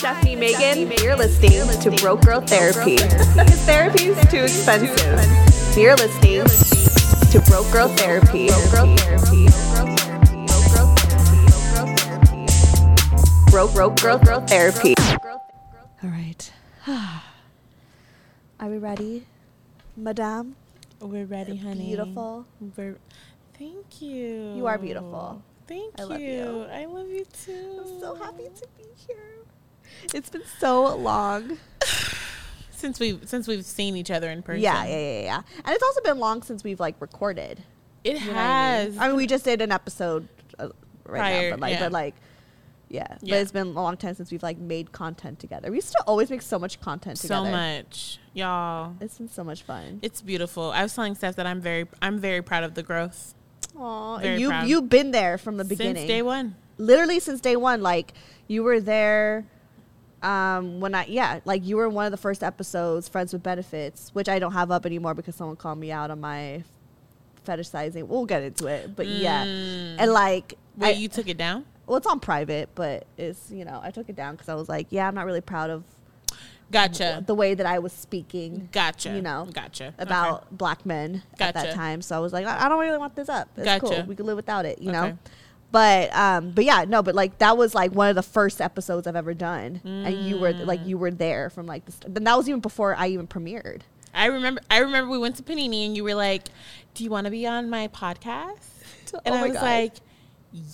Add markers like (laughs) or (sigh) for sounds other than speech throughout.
Hi, Stephanie Megan. You're listening to Broke Girl Therapy. Because therapy is too expensive. You're listening to Broke Girl Therapy. Broke girl therapy. Broke Girl therapy. Broke Girl Therapy. All right. (sighs) Are we ready, Madame? We're ready, honey. Beautiful. We're, thank you. You are beautiful. Thank I you. love you. I love you too. I'm so happy to be here. It's been so long. (sighs) since we've since we've seen each other in person. Yeah, yeah, yeah, yeah. And it's also been long since we've like recorded. It You know has. I mean? I mean, we just did an episode uh, right Prior, now, but like, yeah. but like, yeah. But it's been a long time since we've like made content together. We used to always make so much content together. so much, y'all. It's been so much fun. It's beautiful. I was telling Steph that I'm very I'm very proud of the growth Aw, you proud. you've been there from the beginning. since day one. Literally since day one. Like you were there. Um, when I yeah, like you were in one of the first episodes, Friends with Benefits, which I don't have up anymore because someone called me out on my fetishizing. We'll get into it, but yeah, Mm. and like Wait, I- you took it down? well, it's on private, but it's you know I took it down because I was like, yeah, I'm not really proud of Gotcha. the way that I was speaking Gotcha. you know, Gotcha. about black men at that time. So I was like, I, I don't really want this up. It's Gotcha. cool. We can live without it, you know. But um, but yeah, no, but like that was like one of the first episodes I've ever done, and you were like you were there from like, the st- that was even before I even premiered. I remember I remember we went to Panini and you were like, "Do you want to be on my podcast?" (laughs) And Oh I was God. like,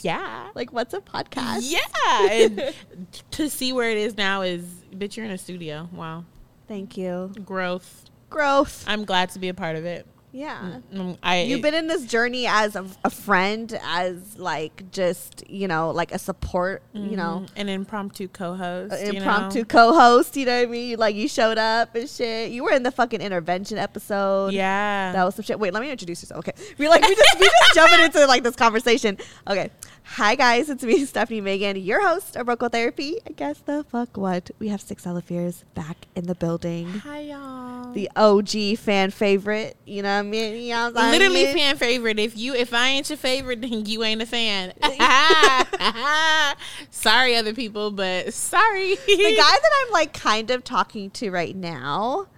"Yeah." Like, what's a podcast? Yeah. and (laughs) to see where it is now is bitch you're in a studio. Wow. Thank you. Growth. Growth. I'm glad to be a part of it. Yeah. Mm, I You've been in this journey as a, a friend, as like just you know, like a support, you know, Mhm. an impromptu you know? impromptu co-host. You know what I mean? Like you showed up and shit. You were in the fucking intervention episode. Yeah. That was some shit. Wait, let me introduce yourself. Okay. (laughs) We like we just we just jumping into like this conversation. Okay. Hi guys, it's me, (laughs) Stephanie Megan, your host of Broke Girl Therapy. I guess the fuck what? We have six fears back in the building. Hi y'all. The OG fan favorite. You know what I mean? You know what Literally fan favorite. If you if I ain't your favorite, then you ain't a fan. (laughs) (laughs) sorry, other people, but sorry. the guy that I'm like kind of talking to right now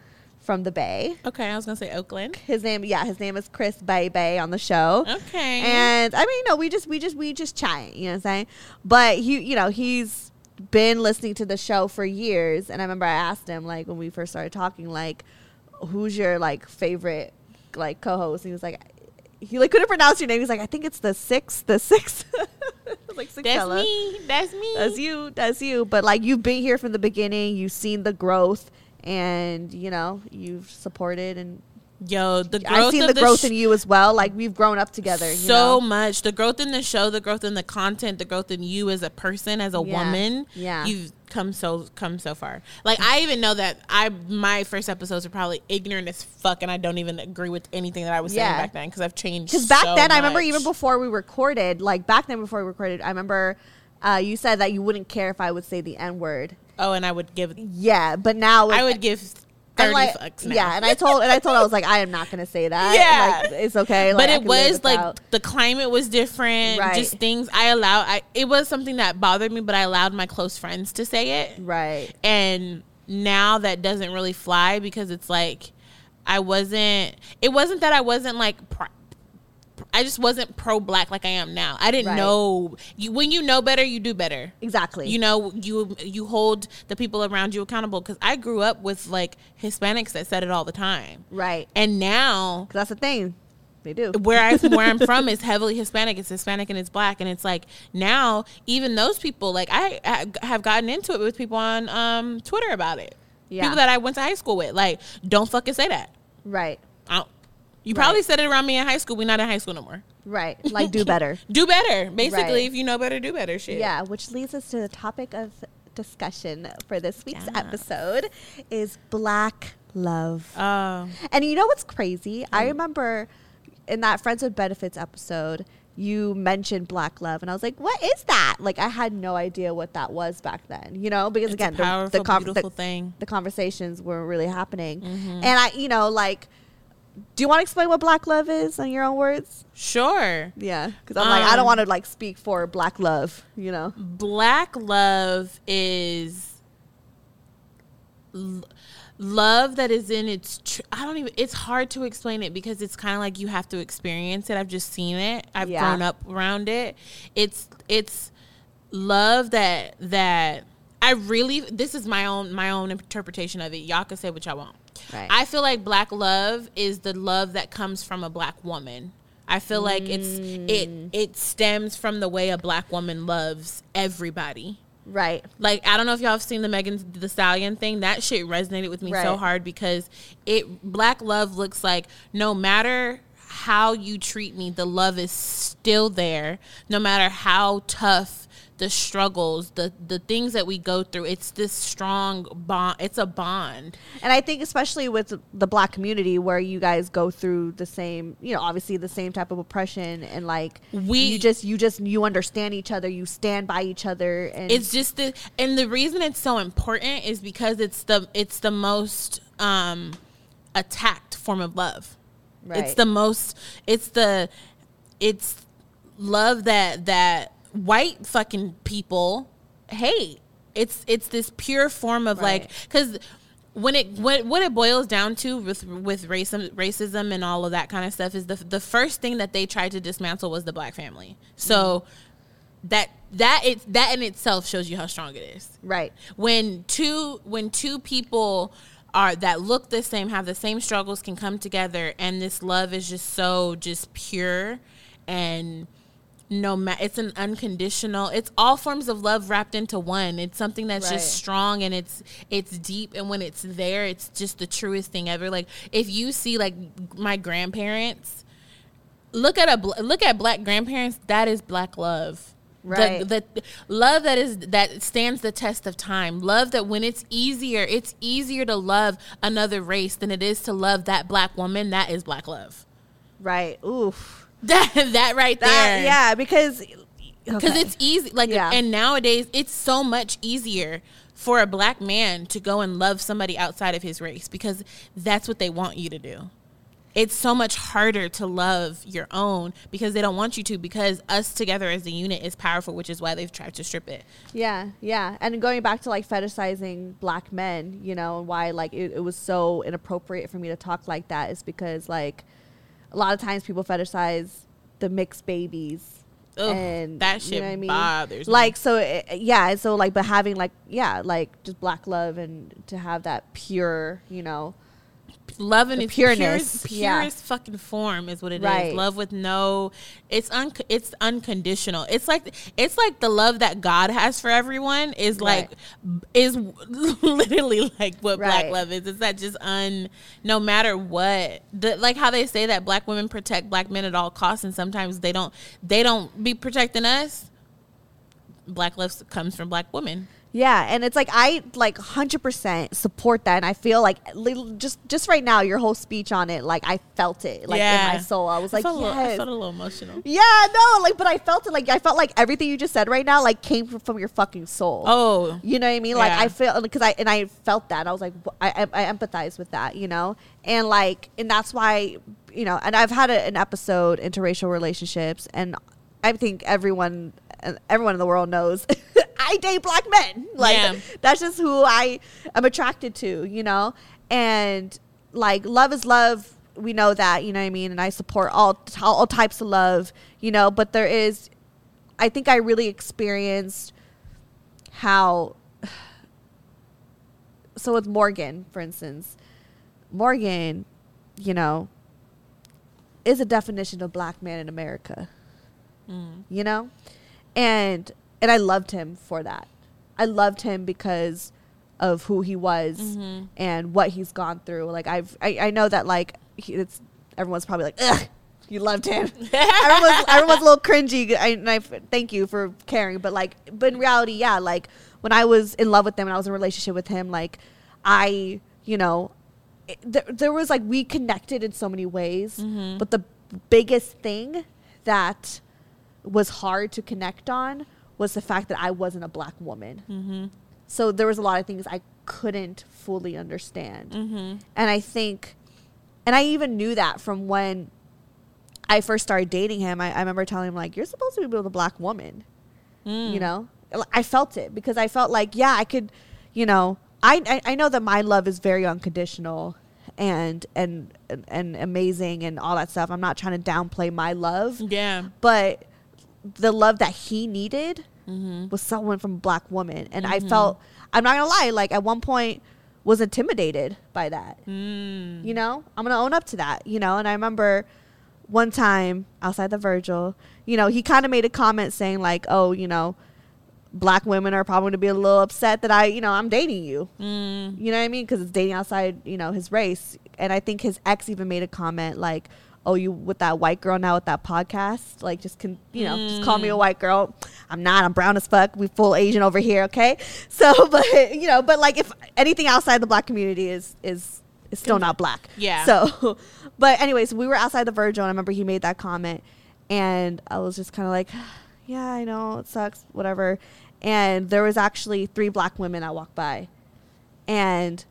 from the Bay. Okay, I was gonna say Oakland. His name, yeah, his name is Chris Bay Bay on the show. Okay. And I mean, no, we just, we just, we just chatting. You know what I'm saying? But he, you know, he's been listening to the show for years. And I remember I asked him like when we first started talking, like, who's your like favorite like co-host? And he was like, he like couldn't pronounce your name. He's like, I think it's the sixth, the sixth. (laughs) like six That's me. That's me. That's you. That's you. But like you've been here from the beginning. You've seen the growth, and you know you've supported, and Yo, the growth I've seen of the growth sh- in you as well. Like we've grown up together. You so know? much. The growth in the show, the growth in the content, the growth in you as a person, as a Yeah. woman. Yeah. You've come so come so far. Like I even know that I my first episodes are probably ignorant as fuck, and I don't even agree with anything that I was saying back then because I've changed. Because back so then, I remember even before we recorded, like back then before we recorded, I remember uh, you said that you wouldn't care if I would say the N word. Oh, and I would give. Yeah, but now I would give thirty like, fucks now. Yeah, and I told and I told I was like, I am not gonna say that. Yeah. like, it's okay. Like, but it was like the climate was different. Right. Just things I allowed. I it was something that bothered me, but I allowed my close friends to say it. right. and now that doesn't really fly because it's like I wasn't. It wasn't that I wasn't like. Pr- I just wasn't pro black like I am now. I didn't Right. know you when you know better, you do better. Exactly. You know, you you hold the people around you accountable because I grew up with like Hispanics that said it all the time, right. and now that's the thing. They do. where I (laughs) where I'm from is heavily Hispanic. It's Hispanic and it's black, and it's like now even those people like I, I have gotten into it with people on um, Twitter about it. Yeah. People that I went to high school with, like, don't fucking say that. Right. I you Right. probably said it around me in high school. We're not in high school no more. Right. Like do better. (laughs) Do better, basically. Right. If you know better, do better. Shit. Yeah, which leads us to the topic of discussion for this week's Yeah. episode is black love. Oh, And you know what's crazy? Mm. I remember in that Friends with Benefits episode, you mentioned black love, and I was like, "What is that?" Like, I had no idea what that was back then. You know, because it's again, powerful, the, the, beautiful the, thing. the conversations weren't really happening, Mhm. and I, you know, like, do you want to explain what black love is in your own words? Sure. Yeah, because I'm like, I don't Um, want to like speak for black love. You know, Black love is l- love that is in its tr- I don't even it's hard to explain it because it's kind of like you have to experience it. I've just seen it. I've Yeah. grown up around it. It's it's love that that I really this is my own my own interpretation of it. Y'all can say what y'all want. Right. I feel like black love is the love that comes from a black woman. I feel like it's it Mm. it stems from the way a black woman loves everybody. right? Like I don't know if y'all have seen the Megan Thee Stallion thing. That shit resonated with me so hard because it black love looks like no matter how you treat me, the love is still there. No matter how tough the struggles, the the things that we go through, it's this strong bond. It's a bond. And I think especially with the black community where you guys go through the same, you know, obviously the same type of oppression and like We- you just you just you understand each other, you stand by each other and it's just the and the reason it's so important is because it's the it's the most um attacked form of love Right. it's the most it's the it's love that that white fucking people hate. It's it's this pure form of like because when it when, what it boils down to with with racism racism and all of that kind of stuff is the the first thing that they tried to dismantle was the black family. So that that it's that in itself shows you how strong it is. Right. when two when two people are that look the same have the same struggles can come together and this love is just so just pure and no matter it's an unconditional it's all forms of love wrapped into one it's something that's Right. just strong and it's it's deep and when it's there it's just the truest thing ever like if you see like my grandparents look at a look at black grandparents that is black love Right. the, the love that is that stands the test of time love that when it's easier it's easier to love another race than it is to love that black woman that is black love Right. Oof. (laughs) that that right That there yeah, because because okay. it's easy like Yeah. and nowadays it's so much easier for a black man to go and love somebody outside of his race because that's what they want you to do it's so much harder to love your own because they don't want you to because us together as a unit is powerful which is why they've tried to strip it Yeah, yeah. And going back to like fetishizing black men, you know, and why like it, it was so inappropriate for me to talk like that is because like a lot of times people fetishize the mixed babies. Ugh, and that you shit know what I mean? bothers me. Like so, it, yeah. So like, but having like, yeah, like just black love and to have that pure, you know, love in its pureness, purest, yeah. purest fucking form is what it is. Right. Love with no, it's un, it's unconditional. It's like it's like the love that God has for everyone is like is (laughs) literally like what black love is. It's that just un, no matter what. The, like how they say that black women protect black men at all costs, and sometimes they don't. They don't be protecting us. Black love comes from black women. Yeah, and it's like I like hundred percent support that, and I feel like li- just just right now, your whole speech on it, like I felt it, like in my soul. I was like, felt a little, I felt a little emotional. Yeah, no, like, but I felt it. Like, I felt like everything you just said right now, like, came from, from your fucking soul. Oh, you know what I mean? Like, Yeah. I feel because I and I felt that. I was like, I, I, I empathize with that, you know, and like, and that's why, you know, and I've had a, an episode interracial relationships, and I think everyone, uh, everyone in the world knows. (laughs) I date black men. (laughs) Like Yeah. that's just who I am attracted to, you know? And like love is love. We know that, you know what I mean? And I support all all types of love, you know, but there is I think I really experienced how (sighs) so with Morgan, for instance, Morgan, you know, is a definition of black man in America Mm. you know and and i loved him for that i loved him because of who he was Mhm. and what he's gone through like i've i, I know that like he, it's everyone's probably like Ugh, you loved him (laughs) everyone's, everyone's a little cringy I, and i thank you for caring but like but in reality yeah like when i was in love with him and i was in a relationship with him like i you know it, there, there was like we connected in so many ways, Mm-hmm. but the biggest thing that was hard to connect on was the fact that I wasn't a black woman. Mm-hmm. So there was a lot of things I couldn't fully understand. Mm-hmm. And I think, and I even knew that from when I first started dating him. I, I remember telling him, like, you're supposed to be with a black woman. Mm. You know, I felt it because I felt like, yeah, I could, you know, I, I, I know that my love is very unconditional and, and, and amazing and all that stuff. I'm not trying to downplay my love, Yeah. but the love that he needed Mm-hmm. was someone from a black woman. And I felt, I'm not gonna lie, like at one point was intimidated by that. Mm. You know, I'm gonna own up to that. You know, and I remember one time outside the Virgil, you know, he kind of made a comment saying like, "Oh, you know, black women are probably gonna be a little upset that I, you know, I'm dating you." Mm. You know what I mean? Because it's dating outside, you know, his race. And I think his ex even made a comment like, "Oh, you with that white girl now with that podcast? Like, just can you know, just call me a hmm. white girl. I'm not. I'm brown as fuck. We full Asian over here, okay? (laughs) So, (laughs) but you know, but like if anything outside the black community is is is still not black. Yeah. So, (laughs) but anyways, we were outside the Virgil, and I remember he made that comment, and I was just kind of like, (sighs) "Yeah, I know it sucks, whatever." And there was actually three black women I walked by, and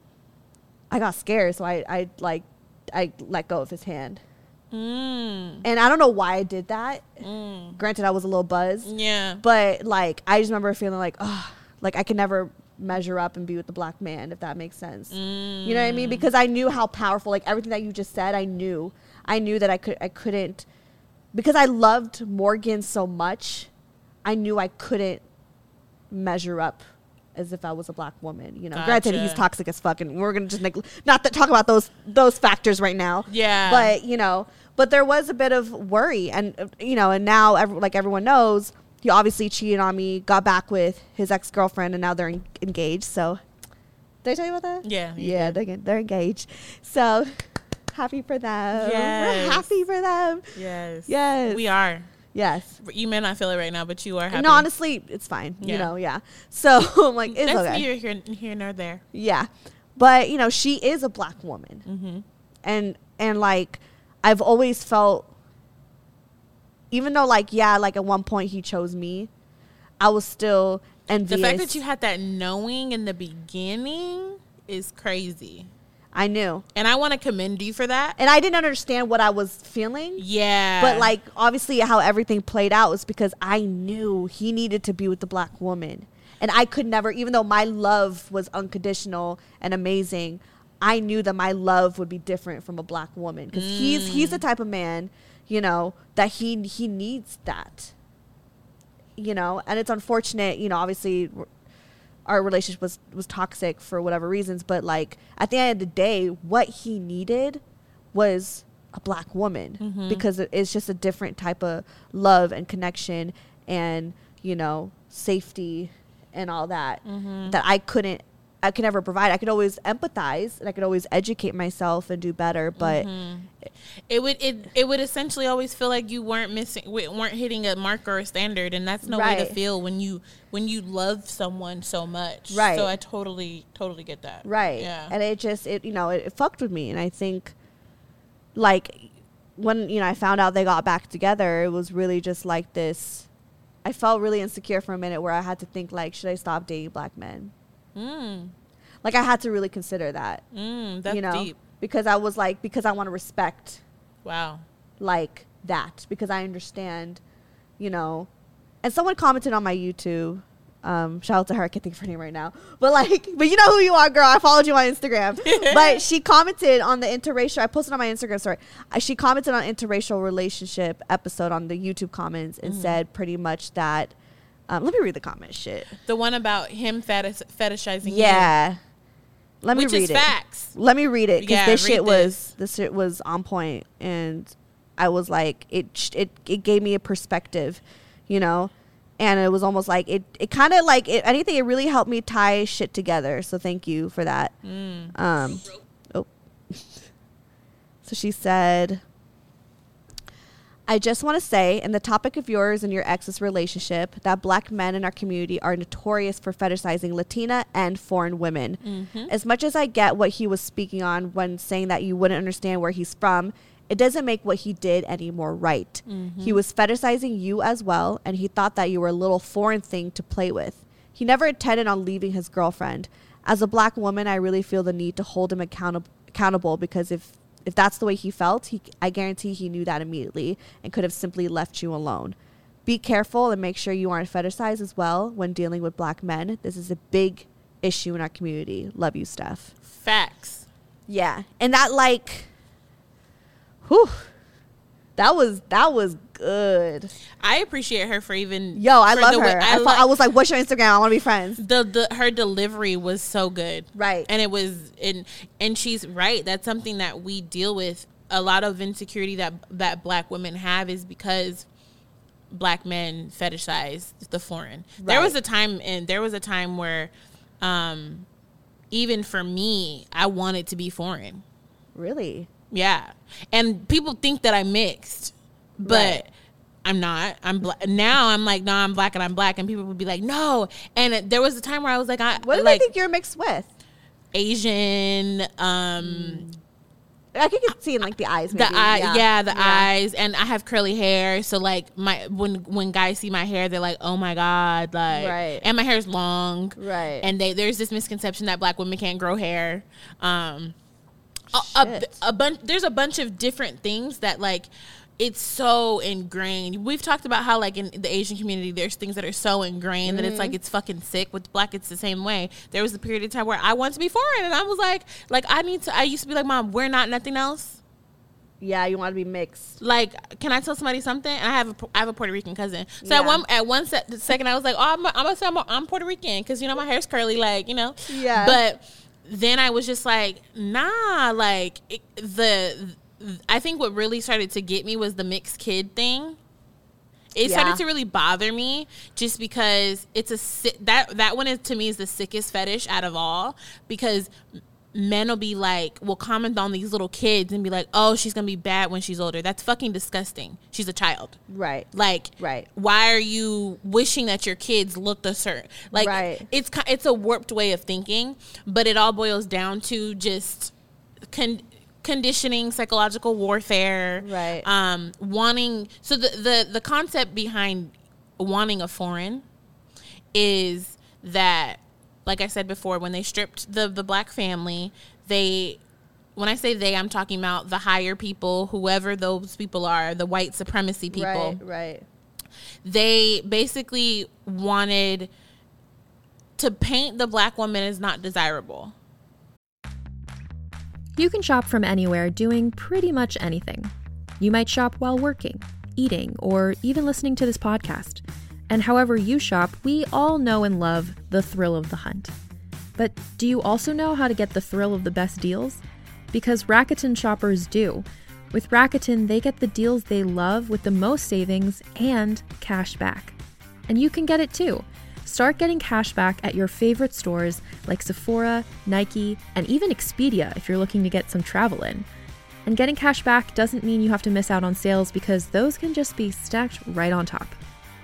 I got scared, so I, I like, I let go of his hand, Mm. and I don't know why I did that. Mm. Granted, I was a little buzzed, Yeah. but like I just remember feeling like, oh, like I could never measure up and be with the black man, if that makes sense. You know what I mean? Because I knew how powerful, like everything that you just said, I knew, I knew that I could, I couldn't, because I loved Morgan so much, I knew I couldn't measure up as if I was a black woman. You know, granted he's toxic as fuck, and we're gonna just neg- not to talk about those those factors right now. Yeah. but you know, but there was a bit of worry, and uh, you know, and now ev- like everyone knows, he obviously cheated on me, got back with his ex girlfriend, and now they're en- engaged. So, did I tell you about that? Yeah, yeah, they're, they're engaged. So, happy for them. Yes. We're happy for them. Yes. Yes. We are. Yes. You may not feel it right now, but you are happy. No, honestly, it's fine. You know, yeah. So (laughs) I'm like, it's That's okay. neither here, here nor there. Yeah. But, you know, she is a black woman. Mm-hmm. And and like I've always felt even though like yeah, like at one point he chose me, I was still envious. The fact that you had that knowing in the beginning is crazy. I knew. And I want to commend you for that. And I didn't understand what I was feeling. Yeah. But like obviously how everything played out was because I knew he needed to be with the black woman. And I could never even though my love was unconditional and amazing, I knew that my love would be different from a black woman cuz he's he's the type of man, you know, that he he needs that. You know, and it's unfortunate, you know, obviously our relationship was was toxic for whatever reasons, but like at the end of the day, what he needed was a black woman Mhm. because it's just a different type of love and connection and you know safety and all that Mhm. that I couldn't I could never provide. I could always empathize and I could always educate myself and do better, but Mhm. it would it it would essentially always feel like you weren't missing weren't hitting a mark or a standard and that's no way to feel when you when you love someone so much Right. so i totally totally get that right yeah and it just it you know it, it fucked with me and i think like when you know i found out they got back together it was really just like this i felt really insecure for a minute where i had to think like should i stop dating black men mm, like i had to really consider that mm, that's you know deep because i was like because i want to respect wow like that because I understand, you know. And someone commented on my YouTube. Um, shout out to her. I can't think of her name right now. But like, (laughs) but you know who you are, girl. I followed you on Instagram. (laughs) but she commented on the interracial. I posted on my Instagram story. Uh, she commented on interracial relationship episode on the YouTube comments and Mhm. said pretty much that. Um, let me read the comment. Shit. the one about him fetish, fetishizing you, Yeah. Let me which read it. facts Let me read it because Yeah, this shit this. was this shit was on point, and I was like, it it it gave me a perspective, you know, and it was almost like it it kind of like it, anything. It really helped me tie shit together. So thank you for that. mm. Um, oh, (laughs) so she said, I just want to say, in the topic of yours and your ex's relationship, that black men in our community are notorious for fetishizing Latina and foreign women. Mm-hmm. As much as I get what he was speaking on when saying that you wouldn't understand where he's from, it doesn't make what he did any more right. Mm-hmm. He was fetishizing you as well, and he thought that you were a little foreign thing to play with. He never intended on leaving his girlfriend. As a black woman, I really feel the need to hold him accountable accountable because if if that's the way he felt, he I guarantee he knew that immediately and could have simply left you alone. Be careful and make sure you aren't fetishized as well when dealing with black men. This is a big issue in our community. Love you, Steph. Facts. Yeah. And that like whew, that was that was good. I appreciate her for even. Yo, I love the way- her. I, lo- I was like, what's your Instagram? I want to be friends. the, the her delivery was so good Right. and it was and and she's right that's something that we deal with a lot of insecurity that that black women have is because black men fetishize the foreign there was a time and there was a time where um even for me i wanted to be foreign Really? Yeah and people think that i'm mixed but Right. I'm not. I'm black now. I'm like, no, I'm black and I'm black, and people would be like, no. And there was a time where I was like, I What do like they think you're mixed with? Asian, um, I could see in like the eyes. the eye, yeah, the eyes, and I have curly hair, so like my when when guys see my hair, they're like, oh my god, like, Right. and my hair's long, Right. and they there's this misconception that black women can't grow hair, um, a, a, a bunch there's a bunch of different things that like it's so ingrained. We've talked about how like in the asian community there's things that are so ingrained that it's like mm-hmm. it's fucking sick with black it's the same way. There was a period of time where i wanted to be foreign and i was like like i need to i used to be like mom we're not nothing else. Yeah, you want to be mixed. like can i tell somebody something? And i have a i have a puerto rican cousin. So Yeah. at one at one se- second i was like oh i'm, I'm gonna say I'm, I'm puerto rican because you know my hair's curly like you know? Yeah. but then i was just like nah like it, the i think what really started to get me was the mixed kid thing it Yeah. started to really bother me just because it's a that that one is to me is the sickest fetish out of all because men will be like will comment on these little kids and be like oh she's gonna be bad when she's older that's fucking disgusting she's a child Right. like Right. why are you wishing that your kids looked a certain like Right. it's it's a warped way of thinking but it all boils down to just con- conditioning psychological warfare Right. um wanting so the the the concept behind wanting a foreign is that like i said before when they stripped the the black family they when i say they i'm talking about the higher people whoever those people are the white supremacy people Right. Right. they basically wanted to paint the black woman as not desirable You can shop from anywhere doing pretty much anything. You might shop while working, eating, or even listening to this podcast. And however you shop, we all know and love the thrill of the hunt. But do you also know how to get the thrill of the best deals? Because Rakuten shoppers do. With Rakuten, they get the deals they love with the most savings and cash back. And you can get it too. Start getting cash back at your favorite stores like Sephora, Nike, and even Expedia if you're looking to get some travel in. And getting cash back doesn't mean you have to miss out on sales because those can just be stacked right on top.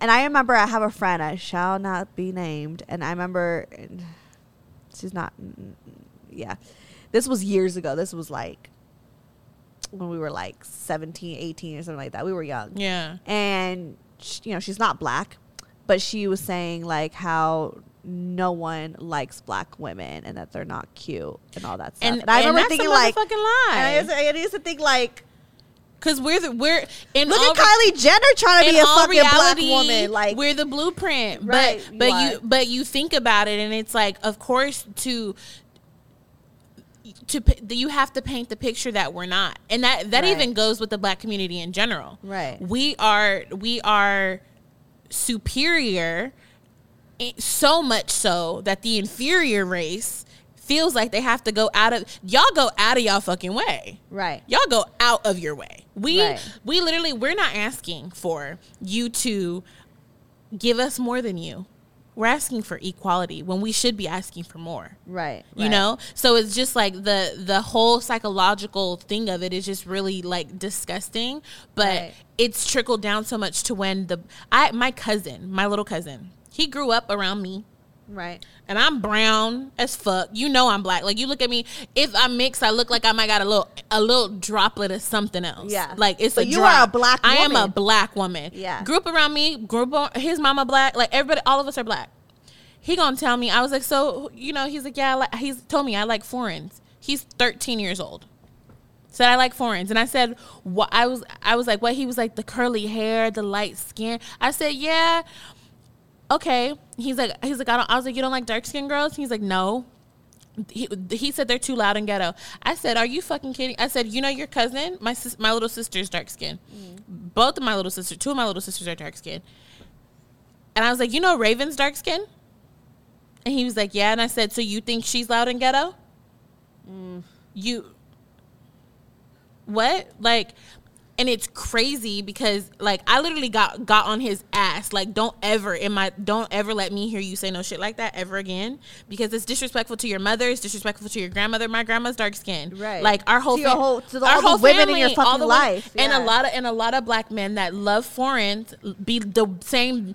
and I remember I have a friend. I shall not be named, and I remember she's not. Yeah, this was years ago. This was like when we were like 17, 18 or something like that. We were young. yeah and sh you know she's not black but she was saying like how no one likes black women and that they're not cute and all that stuff and, and, i remember thinking like fucking and I, lie used to, I used to think like because we're the we're in look all at kylie jenner trying to be a fucking black woman like we're the blueprint. Right, but but you you but you think about it, and it's like, of course, to to you have to paint the picture that we're not and that that Right. even goes with the black community in general Right. we are we are superior eh, so much so that the inferior race feels like they have to go out of y'all go out of y'all fucking way Right. y'all go out of your way we Right. we literally we're not asking for you to give us more than you we're asking for equality when we should be asking for more Right. you right. know so it's just like the the whole psychological thing of it is just really like disgusting but Right. it's trickled down so much to when the i my cousin my little cousin he grew up around me Right. and I'm brown as fuck. You know I'm black. Like you look at me, if I mix, I look like I might got a little a little droplet of something else. Yeah. like it's But a you drop. are a black I am a black woman. Yeah. Group around me. group up on his mama black. Like everybody, all of us are black. He gonna tell me. I was like, so you know, he's like, yeah. I like, he's told me I like foreigns. He's 13 years old. Said I like foreigns, and I said, what? I was, I was like, what? He was like the curly hair, the light skin. I said, yeah okay. He's like, he's like, I don't. I was like, you don't like dark skinned girls? He's like, no. He, he said they're too loud and ghetto. I said, are you fucking kidding? I said, you know your cousin, my sis, my little sister's dark skin. Mm. Both of my little sisters, two of my little sisters are dark skin. And I was like, you know Raven's dark skin? And he was like, yeah. And I said, so you think she's loud and ghetto? Mm. You what like and it's crazy because like i literally got got on his ass. Like don't ever in my don't ever let me hear you say no shit like that ever again. Because it's disrespectful to your mother. It's disrespectful to your grandmother. My grandma's dark skinned Right. like our whole To your fam- whole- to the- our all the whole women in your family, fucking life, and a lot of and a lot of black men that love foreign's be the same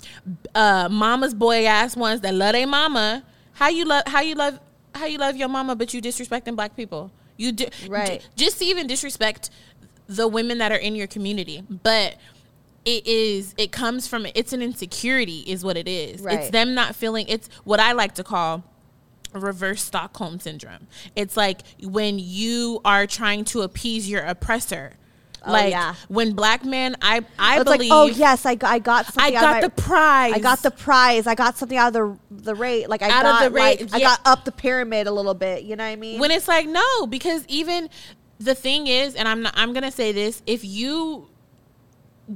uh mama's boy ass ones that love their mama. How you love how you love how you love your mama but you disrespecting black people? You do Right. just even disrespect the women that are in your community but it is it comes from it's an insecurity is what it is Right. it's them not feeling it's what i like to call reverse stockholm syndrome it's like when you are trying to appease your oppressor Oh, like yeah. when black men i i It's believe like, oh yes, I got, I got i something. out got of the prize I got the prize. I got something out of the the rate. Like I Out of got the rate, like I got up the pyramid a little bit. You know what I mean? when it's like no because even the thing is and i'm not i'm gonna say this if you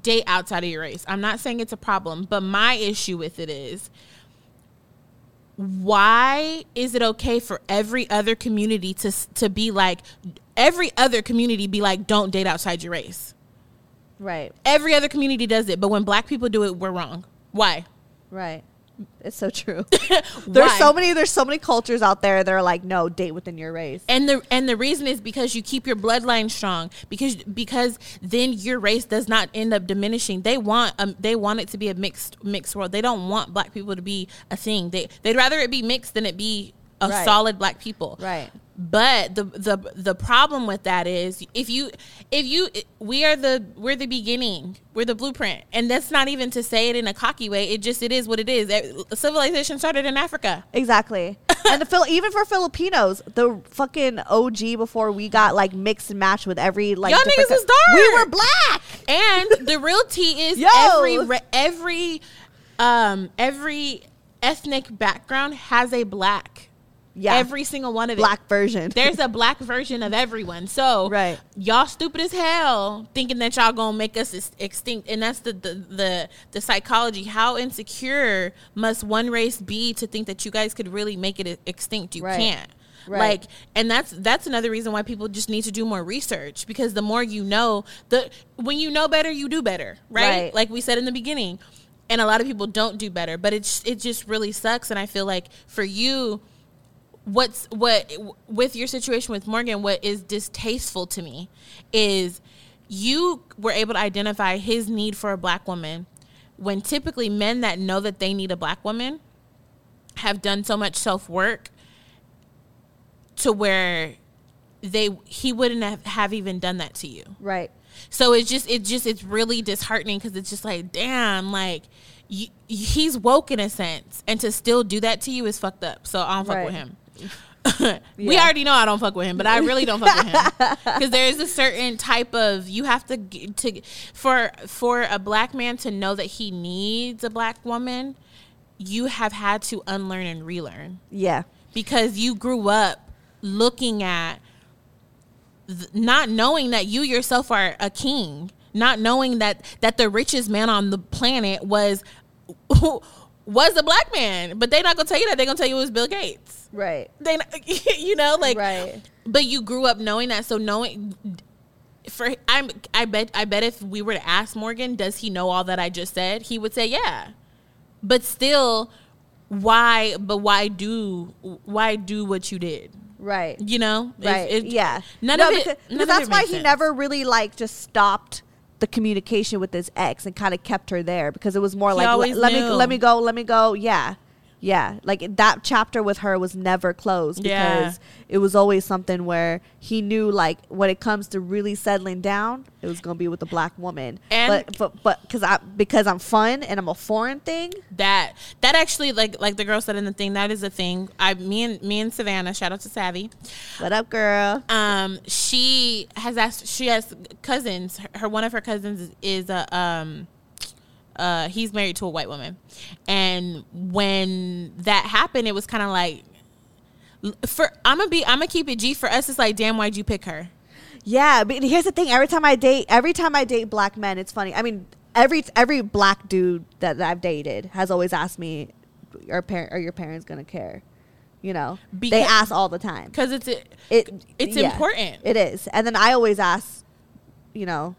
date outside of your race i'm not saying it's a problem but my issue with it is why is it okay for every other community to to be like every other community be like don't date outside your race? Right, every other community does it but when black people do it we're wrong. Why? Right. It's so true. (laughs) there's so many. There's so many cultures out there that are like, no, date within your race. And the and the reason is because you keep your bloodline strong because because then your race does not end up diminishing. They want um, they want it to be a mixed mixed world. They don't want black people to be a thing. They they'd rather it be mixed than it be a Right. solid black people. Right. But the the the problem with that is if you if you we are the we're the beginning we're the blueprint and that's not even to say it in a cocky way it just it is what it is civilization started in Africa Exactly. (laughs) and the Phil, even for Filipinos, the fucking OG before we got like mixed and matched with every like Y'all niggas dark. We were black. And the (laughs) real tea is Yo. every every um every ethnic background has a black. Yeah. Every single one of it. Black version. (laughs) There's a black version of everyone. So Right. y'all stupid as hell thinking that y'all gonna make us extinct. And that's the, the the the psychology. How insecure must one race be to think that you guys could really make it extinct? You Right. can't. Right. Like and that's that's another reason why people just need to do more research because the more you know, the when you know better, you do better, right? Right. Like we said in the beginning. And a lot of people don't do better, but it's it just really sucks and I feel like for you what's what with your situation with Morgan what is distasteful to me is you were able to identify his need for a black woman when typically men that know that they need a black woman have done so much self-work to where they he wouldn't have, have even done that to you right. so it's just it's just it's really disheartening because it's just like damn like you, he's woke in a sense and to still do that to you is fucked up so i don't fuck with Right. Him we already know i don't fuck with him but i really don't fuck with him. (laughs) Because there is a certain type of you have to to for for a black man to know that he needs a black woman you have had to unlearn and relearn. Yeah. because you grew up looking at th- not knowing that you yourself are a king, not knowing that that the richest man on the planet was was a black man, but they're not gonna tell you that. They're gonna tell you it was Bill Gates. Right. They, (laughs) you know, like, Right. but you grew up knowing that. So knowing for I'm I bet I bet if we were to ask Morgan, does he know all that I just said? He would say yeah. But still, why? But why do why do what you did? Right. You know, It- Right. it- yeah. None No, of it. because, none because of that's it why he sense. never really like just stopped the communication with his ex and kind of kept her there because it was more He like let, let me let me go, let me go. Yeah. Yeah, like that chapter with her was never closed Yeah. because it was always something where he knew like when it comes to really settling down, it was gonna be with a black woman. And- but but but because I because I'm fun and I'm a foreign thing. that that actually like like the girl said in the thing that is a thing. I me and me and Savannah shout out to Savvy. What up, girl? um she has asked she has cousins her, one of her cousins is, is a um uh he's married to a white woman and when that happened it was kind of like for i'm gonna be i'm gonna keep it g for us it's like damn why'd you pick her Yeah, but here's the thing. Every time I date, every time I date black men, it's funny. I mean, every every black dude that, that I've dated has always asked me, "Are parent are your parents gonna care?" You know, they Because- ask all the time. because it's a, It it's yeah, important It is, and then I always ask, you know,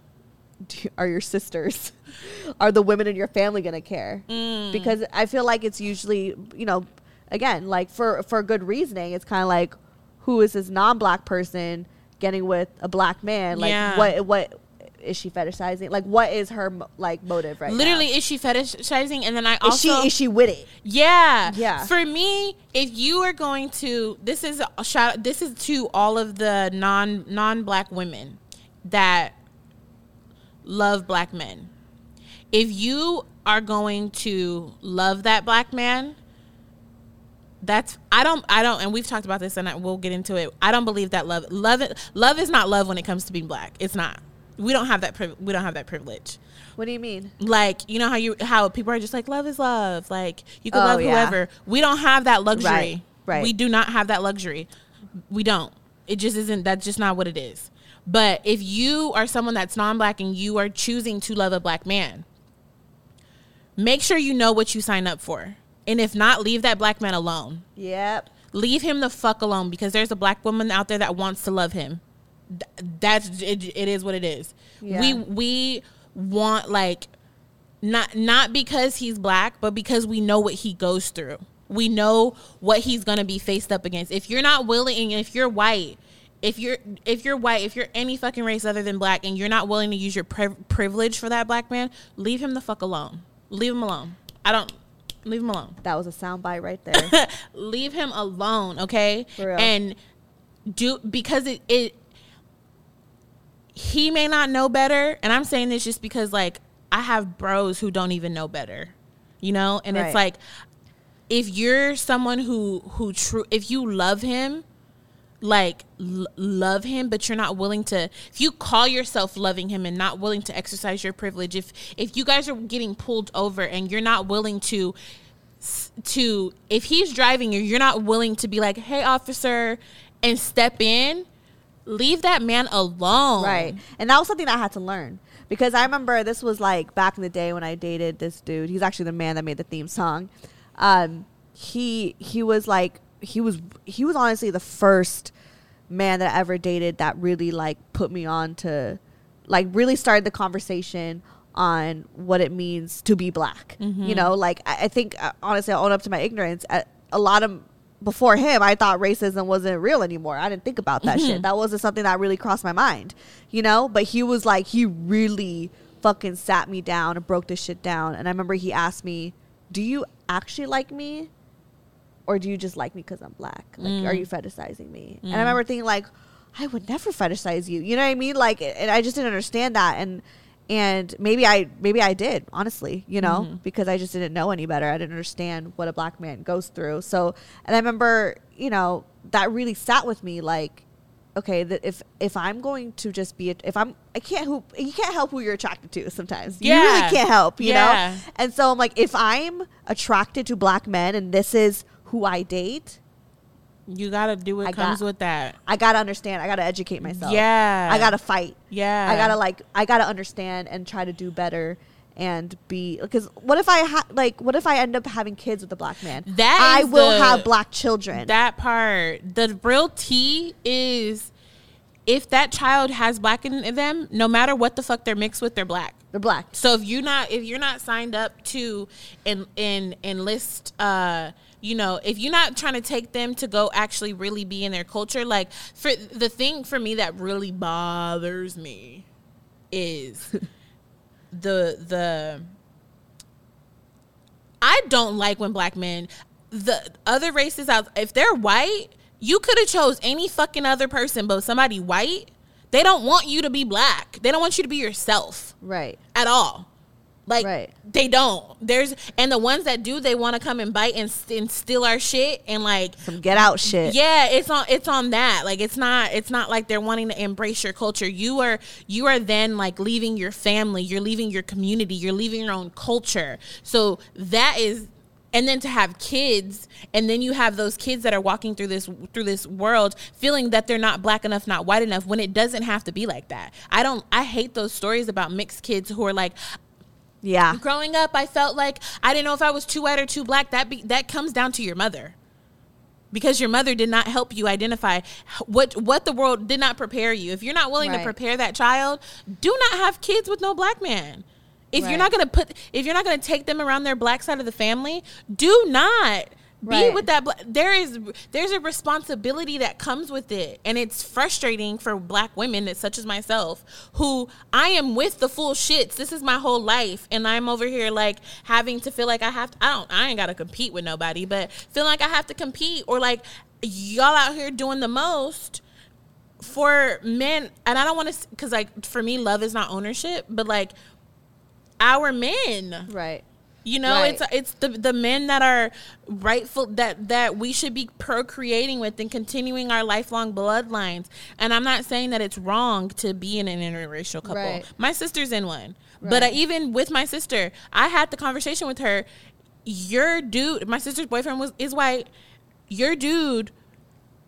do, are your sisters, (laughs) are the women in your family gonna care? Mm. Because I feel like it's usually, you know, again, like for for good reasoning, it's kind of like, who is this non-black person getting with a black man? Like, Yeah. what what is she fetishizing? Like, what is her like motive right literally now? is she fetishizing and then i Is also she is she with it? Yeah. Yeah. For me, if you are going to this is a shout this is to all of the non non black women that love black men. If you are going to love that black man, that's I don't I don't and we've talked about this and I, we'll get into it. I don't believe that love love love is not love when it comes to being black. It's not. We don't have that priv- we don't have that privilege What do you mean? like you know how you how people are just like love is love like you can Oh, love yeah. whoever we don't have that luxury Right, right. we do not have that luxury we don't it just isn't that's just not what it is but if you are someone that's non-black and you are choosing to love a black man make sure you know what you sign up for. And if not leave that black man alone. Yep. leave him the fuck alone because there's a black woman out there that wants to love him. That's it, it is what it is. Yeah. we we want like not not because he's black but because we know what he goes through. We know what he's going to be faced up against. If you're not willing if you're white if you're if you're white if you're any fucking race other than black and you're not willing to use your priv- privilege for that black man leave him the fuck alone leave him alone i don't leave him alone That was a soundbite right (laughs) there. leave him alone, okay? And do because it it he may not know better, and I'm saying this just because like I have bros who don't even know better. You know? And Right. it's like if you're someone who who true if you love him like l- love him but you're not willing to if you call yourself loving him and not willing to exercise your privilege if if you guys are getting pulled over and you're not willing to to if he's driving you you're not willing to be like hey officer and step in leave that man alone Right. And that was something I had to learn. Because I remember this was like back in the day when I dated this dude. He's actually the man that made the theme song. Um, he he was like he was he was honestly the first man that I ever dated that really like put me on to like really started the conversation on what it means to be black. You know, like I, I think uh, honestly, I'll own up to my ignorance. A, a lot of before him, I thought racism wasn't real anymore. I didn't think about that shit. That wasn't something that really crossed my mind, you know. But he was like, he really fucking sat me down and broke this shit down. And I remember he asked me, "Do you actually like me, or do you just like me because I'm black? Like, are you mm. fetishizing me?" And I mm. remember thinking like, I would never fetishize you. You know what I mean? Like, and I just didn't understand that. And and maybe I maybe I did honestly, you know, mm-hmm. because I just didn't know any better. I didn't understand what a black man goes through. So, and I remember, you know, that really sat with me. Like, okay, that if if I'm going to just be, a, if I'm, I can't who you can't help who you're attracted to. Sometimes you Yeah. really can't help, you Yeah. know. And so I'm like, if I'm attracted to black men and this is who I date, You gotta do what I comes got- with that. I gotta understand. I gotta educate myself. Yeah. I gotta fight. Yeah. I gotta like. I gotta understand and try to do better and be because what if I ha- like what if I end up having kids with a black man? That I will the- have black children. That part. The real tea is if that child has black in them, no matter what the fuck they're mixed with, they're black. They're black. So if you're not if you're not signed up to en, en, enlist uh you know, if you're not trying to take them to go actually really be in their culture, like for the thing for me that really bothers me is (laughs) the the I don't like when black men the other races out if they're white, you could have chose any fucking other person but somebody white, they don't want you to be black. They don't want you to be yourself Right. at all. Like Right. they don't. There's and the ones that do, they want to come and bite and, and steal our shit and like Some get out shit. yeah, it's on it's on that. Like it's not it's not like they're wanting to embrace your culture. You are you are then like leaving your family, you're leaving your community, you're leaving your own culture. So that is and then to have kids and then you have those kids that are walking through this through this world feeling that they're not black enough not white enough when it doesn't have to be like that i don't i hate those stories about mixed kids who are like Yeah. growing up i felt like i didn't know if i was too white or too black. That be, that comes down to your mother. Because your mother did not help you identify what what the world did not prepare you. If you're not willing to prepare that child do not have kids with no black man. If you're not going to put if you're not going to take them around their black side of the family do not be with that there is there's a responsibility that comes with it. And it's frustrating for black women such as myself who i am with the full shits. This is my whole life. And i'm over here like having to feel like i have to, i don't i ain't gotta compete with nobody but feel like i have to compete or like y'all out here doing the most for men. And i don't want to because like for me love is not ownership but like our men. Right. You know, Right. it's it's the the men that are rightful that that we should be procreating with and continuing our lifelong bloodlines. And I'm not saying that it's wrong to be in an interracial couple. Right. My sister's in one, but I, even with my sister, I had the conversation with her. Your dude, my sister's boyfriend was is white. Your dude,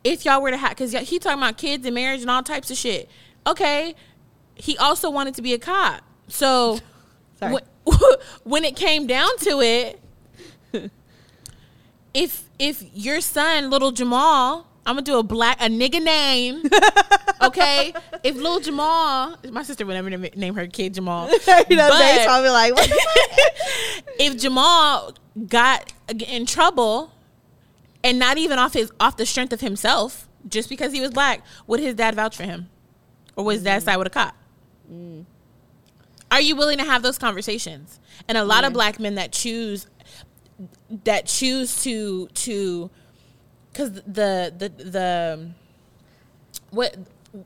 if y'all were to have, because he talking about kids and marriage and all types of shit. Okay, he also wanted to be a cop. So Sorry. when, (laughs) when it came down to it, (laughs) if if your son, little Jamal, I'm gonna do a black a nigga name, (laughs) okay? If little Jamal, my sister would never name, her kid Jamal. you know, but probably like, what the fuck? if Jamal got in trouble, and not even off his off the strength of himself, just because he was black, would his dad vouch for him, or was his dad mm-hmm. side with a cop? Mm. Are you willing to have those conversations? And a lot of black men that choose that choose to to because the the the what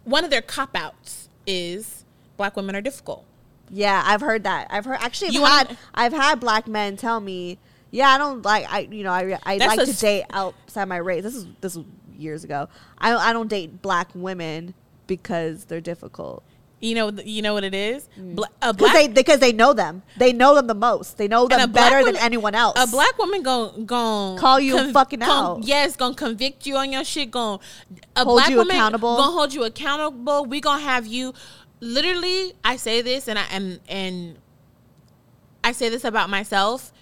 one of their cop outs is black women are difficult. Yeah, I've heard that. I've heard actually. I've You had wanna- I've had black men tell me, "Yeah, I don't like I you know I I like to date outside my race." This is this was years ago. I I don't date black women because they're difficult. You know you know what it is. Mm. Bla- a Because black they because they know them. They know them the most. They know them better than anyone else. A black woman gon' gon' Call you fucking out. Yes, gonna convict you on your shit. Gon' a Hold black you woman accountable. Gonna hold you accountable. We gonna have you. Literally, I say this, and I and and I say this about myself.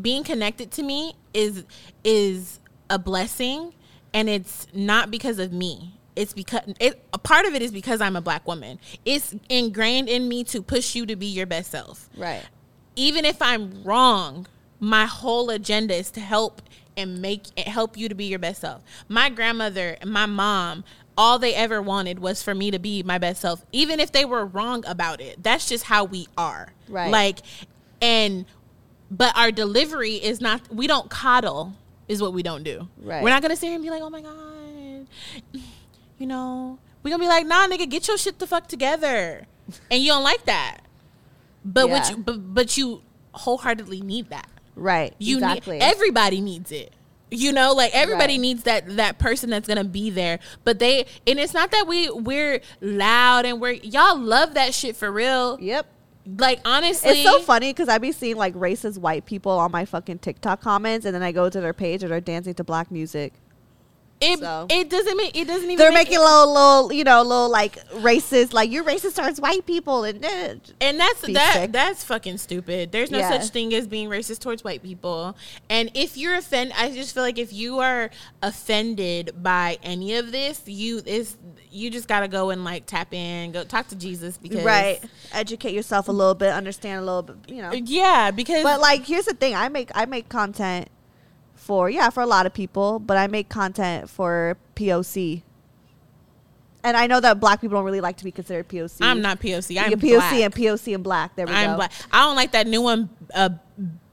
Being connected to me is is a blessing, and it's not because of me. It's because it, a part of it is because I'm a black woman. It's ingrained in me to push you to be your best self right. even if I'm wrong, my whole agenda is to help and make help you to be your best self. My grandmother and my mom, all they ever wanted was for me to be my best self, even if they were wrong about it. That's just how we are. Right. Like, and but our delivery is not. We don't coddle. Is what we don't do. Right. We're not gonna sit here and be like, oh my god, you know. We're gonna be like, nah, nigga, get your shit the fuck together. (laughs) And you don't like that. But Yeah. you but, but you wholeheartedly need that. Right. You exactly. need everybody needs it. You know, like everybody Right. needs that that person that's gonna be there. But they and it's not that we we're loud and we're y'all love that shit for real. yep. Like honestly, It's so funny because I be seeing like racist white people on my fucking TikTok comments, and then I go to their page and they're dancing to black music. It So. it doesn't mean it doesn't even. They're make making it- little, little, you know, little like racist, like you're racist towards white people, and uh, And that's that sick. that's fucking stupid. There's no Yeah. such thing as being racist towards white people. And if you're offended, I just feel like if you are offended by any of this, you is you just got to go and like tap in, go talk to Jesus because right, educate yourself a little bit, understand a little bit, you know. Yeah, because But like, here's the thing: I make I make content for yeah for a lot of people, but I make content for POC. And I know that black people don't really like to be considered POC. I'm not POC. I'm You're POC black. and POC and black. There we I'm go. black. I don't like that new one uh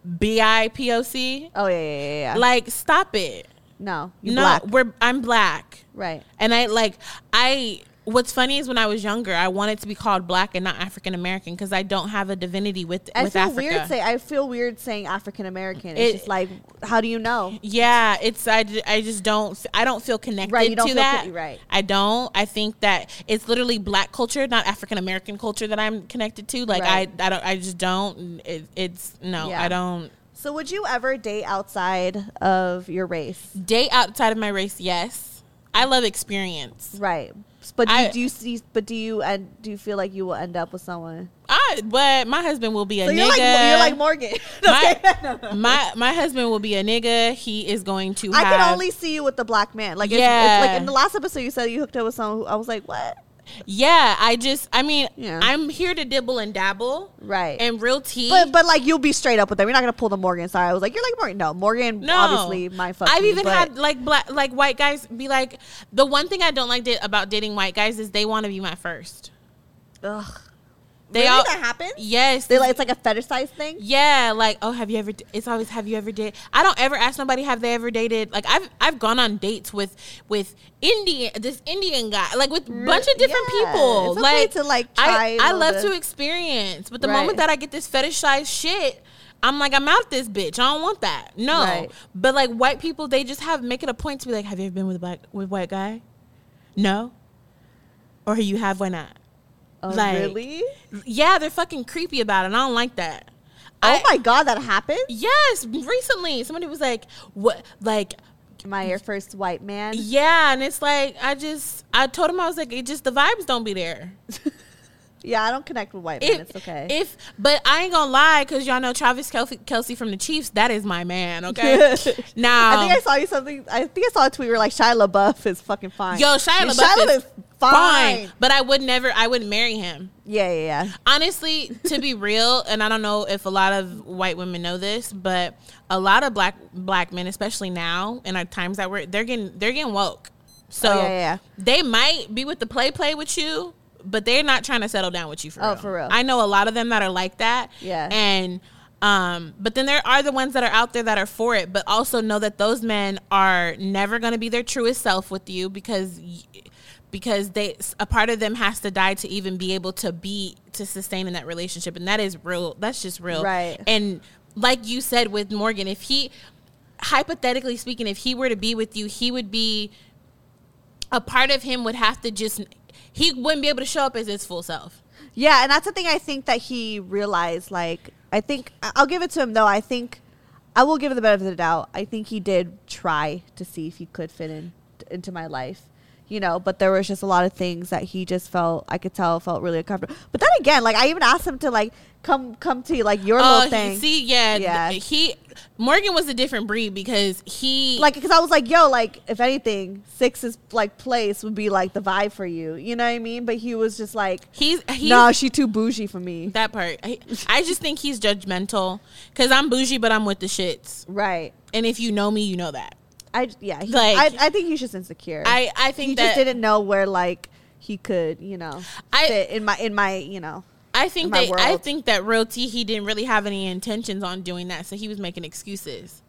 BI POC. Oh yeah, yeah, yeah. yeah. Like stop it. no, you no, black. we're I'm black. Right. And I like I what's funny is when I was younger, I wanted to be called black and not African American because I don't have a divinity with I with feel Africa. weird say I feel weird saying African American. It's It- just like how do you know? yeah, it's I, I just don't I don't feel connected Right, you don't to feel that. right. I don't. I think that it's literally black culture, not African American culture that I'm connected to. Like Right. I I don't I just don't. It, it's no, Yeah. I don't So would you ever date outside of your race? date outside of my race. Yes, I love experience. Right. But do, I- you, do you see? But do you and do you feel like you will end up with someone? I but my husband will be a So nigga. you're like you're like Morgan. (laughs) my, (laughs) No, no. my my husband will be a nigga. He is going to. I have, can only see you with the black man. Like, if, if, Yeah. like in the last episode, you said you hooked up with someone. Who, I was like, what? Yeah, I just. I mean, Yeah. I'm here to dibble and dabble. Right. And real tea. But but like you'll be straight up with them. You're not gonna pull the Morgan. Sorry, I was like, you're like Morgan. No, Morgan. no, obviously my fuck. I've you, even had like black, like white guys be like. The one thing I don't like da- about dating white guys is they want to be my first. Ugh. They really all that happens? yes. They like it's like a fetishized thing. Yeah, like oh, have you ever? It's always have you ever dated? I don't ever ask nobody have they ever dated. Like I've I've gone on dates with with Indian this Indian guy, like with a bunch of different Yeah, people. okay like to, like, try I I love bit. to experience, but the Right. moment that I get this fetishized shit. I'm like, I'm out this bitch. I don't want that. No, Right. but like white people, they just have make it a point to be like, have you ever been with a black with white guy? No, or you have, why not? Oh, Like, really? Yeah, they're fucking creepy about it. and I don't like that. Oh I- my god, that happened. Yes, recently somebody was like, "What?" Like, your first white man? yeah, and it's like I just I told him I was like, it just the vibes don't be there. (laughs) Yeah, I don't connect with white men. If, it's okay. If but I ain't gonna lie, cause y'all know Travis Kelce, Kelce from the Chiefs. That is my man. (laughs) Okay. now, I think I saw you something. I think I saw a tweet where like Shia LaBeouf is fucking fine. yo, Shia LaBeouf is, fine. fine, but I would never. I wouldn't marry him. Yeah, yeah, yeah. honestly, to be real, and I don't know if a lot of white women know this, but a lot of black black men, especially now in our times that we're they're getting they're getting woke. So Oh, yeah, yeah. they might be with the play play with you, but they're not trying to settle down with you for Oh, real. for real. I know a lot of them that are like that. Yeah. And um, but then there are the ones that are out there that are for it, but also know that those men are never going to be their truest self with you because y- because they a part of them has to die to even be able to be to sustain in that relationship and that is real that's just real Right. and like you said with morgan if he hypothetically speaking if he were to be with you he would be a part of him would have to just he wouldn't be able to show up as his full self Yeah, and that's the thing I think that he realized. Like, I think I'll give it to him though. I think I will give him the benefit of the doubt. I think he did try to see if he could fit in into my life, you know. But there was just a lot of things that he just felt. I could tell felt really uncomfortable. But then again, like I even asked him to like come come to like your oh little thing. see yeah, Yeah. he morgan was a different breed because he like because I was like, yo, like if anything, six's like place would be like the vibe for you. You know what I mean? But he was just like, he's he's no, she too bougie for me. that part I, I just think he's judgmental because i'm bougie but i'm with the shits (laughs) right. and if you know me you know that I yeah. He, Like- I I think he's just insecure. i i think he just didn't know where like he could you know I- fit in my in my you know I think that I think that real T he didn't really have any intentions on doing that, so he was making excuses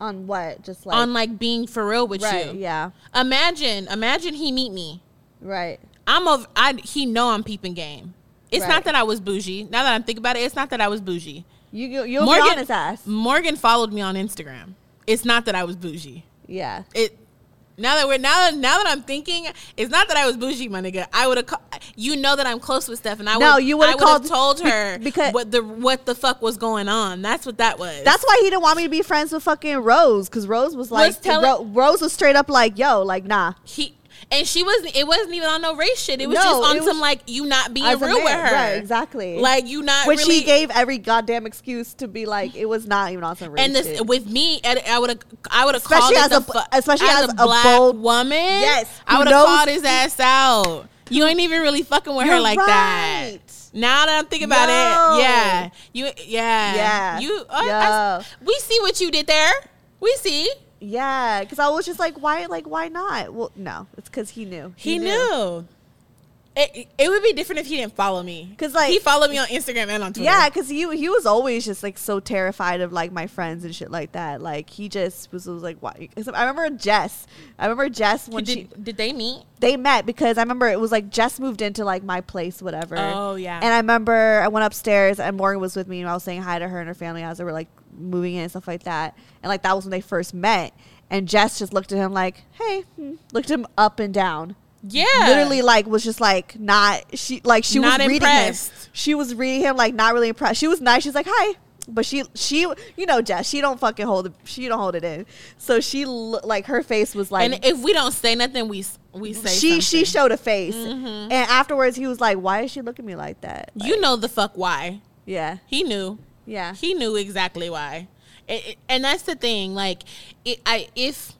on what just like on like being for real with right you. yeah Imagine, imagine he meet me. right I'm of I he know I'm peeping game. It's Right. not that I was bougie. Now that I think about it, it's not that I was bougie. you you- you'll Morgan- be on his ass Morgan followed me on Instagram. It's not that I was bougie. Yeah It Now that we're now that now that I'm thinking, it's not that I was bougie, my nigga. I would have, you know, that I'm close with Steph, and I No, would, you would've called- told her because- what the what the fuck was going on. That's what that was. That's why he didn't want me to be friends with fucking Rose, because Rose was like, telling- Ro- Rose was straight up like, yo, like, nah. he and she wasn't. It wasn't even on no race shit. It was No, just on was- some like you not being As real with her. right, exactly. Like you not Which really. he gave every goddamn excuse to be like, it was not even on some race and this shit. with me, I would have, I would have called as a- fu- especially as a black bold- woman. Yes, I would have called his ass out. You ain't even really fucking with her You're like that. Now that I'm thinking about Yo. it, yeah, you, yeah, Yeah. you. Oh, I- I- we see what you did there. We see. Yeah, because I was just like, why, like, why not? Well, no, it's because he knew. He, knew. It, it would be different if he didn't follow me, cause like- he followed me on Instagram and on Twitter. Yeah, because he he was always just like so terrified of like my friends and shit like that. Like he just was, was like, why? 'cause I remember Jess. I remember Jess when did, she did they meet? they met because I remember it was like Jess moved into like my place, whatever. Oh, yeah. And I remember I went upstairs and Morgan was with me and I was saying hi to her and her family as they were like moving in and stuff like that. And like that was when they first met. And Jess just looked at him like, hey, looked him up and down. Yeah, Literally like was just like not she like she Not was reading impressed. him. She was reading him like not really impressed. She was nice. She's like hi, but she she you know Jess she don't fucking hold it. She don't hold it in. So she like her face was like and if we don't say nothing, we we say she she showed a face, Mhm. and afterwards he was like, "Why is she looking at me like that?" you know the fuck why. yeah, He knew. Yeah, He knew exactly why. It, it- and that's the thing. Like, it, I if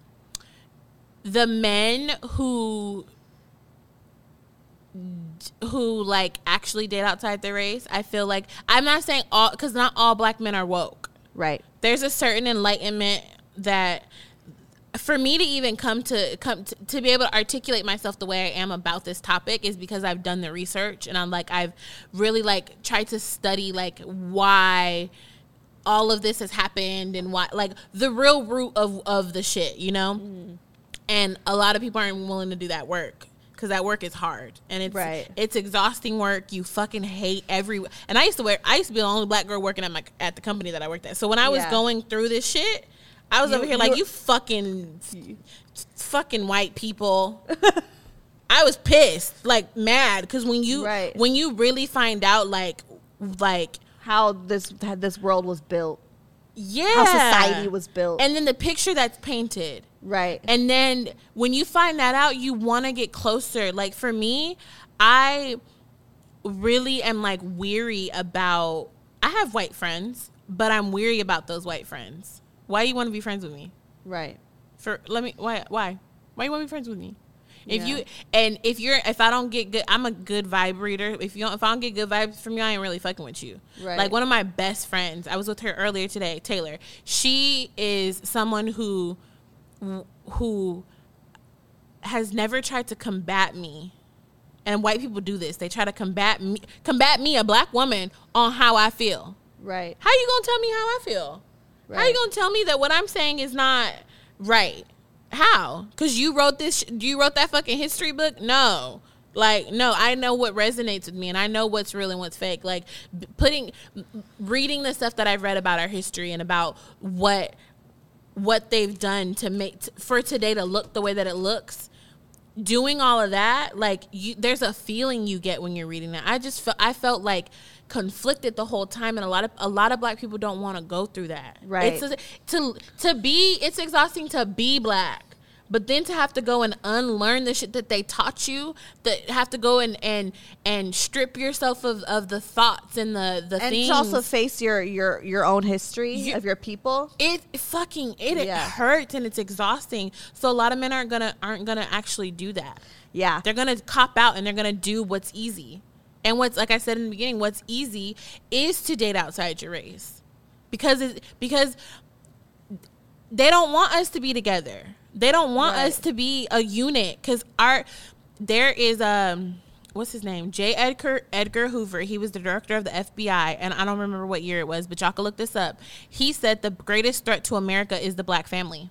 the men who who like actually date outside their race, I feel like I'm not saying all because not all black men are woke. right, There's a certain enlightenment that for me to even come to come to, to be able to articulate myself the way I am about this topic is because I've done the research and I'm like I've really like tried to study like why all of this has happened and why like the real root of of the shit, you know? Mm. And a lot of people aren't willing to do that work because that work is hard and it's Right. it's exhausting work. You fucking hate every. And I used to wear. I used to be the only black girl working at my at the company that I worked at. So when I was Yeah. going through this shit, I was You- over here like you- fucking fucking white people. (laughs) I was pissed, like mad, because when you Right. when you really find out like like how this how this world was built, yeah how society was built, and then the picture that's painted right, and then when you find that out, you want to get closer. Like for me, I really am like weary about. I have white friends, but I'm weary about those white friends. Why you want to be friends with me? right, For let me why why why you want to be friends with me? If Yeah. you and if you're if I don't get good, I'm a good vibe reader. If you don't, if I don't get good vibes from you, I ain't really fucking with you. Right. Like one of my best friends, I was with her earlier today, Taylor. She is someone who who has never tried to combat me. And white people do this. They try to combat me, combat me, a black woman, on how I feel. right, How you gonna tell me how I feel? How you gonna tell me that what I'm saying is not right? How? Because you wrote this, you wrote that fucking history book? No. Like, no, I know what resonates with me and I know what's real and what's fake. Like, putting, reading the stuff that I've read about our history and about what, what they've done to make, for today to look the way that it looks doing all of that like you there's a feeling you get when you're reading that. I just felt i felt like conflicted the whole time and a lot of a lot of black people don't want to go through that. Right. it's to to be it's exhausting to be black but then to have to go and unlearn the shit that they taught you that have to go and and and strip yourself of of the thoughts and the the and things to also face your your your own history You- of your people. it fucking it, it hurts and it's exhausting so a lot of men aren't gonna aren't gonna actually do that Yeah, they're gonna cop out and they're gonna do what's easy. And what's like I said in the beginning, what's easy is to date outside your race, because it, because they don't want us to be together. They don't want Right. us to be a unit. Because our there is um what's his name J Edgar Edgar Hoover. He was the director of the FBI, and I don't remember what year it was, but y'all can look this up. He said the greatest threat to America is the black family.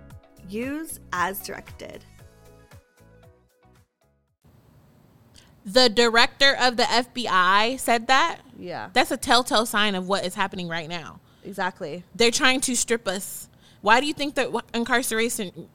Use as directed. The director of the FBI said that. Yeah. That's a telltale sign of what is happening right now. Exactly. They're trying to strip us. Why do you think that incarceration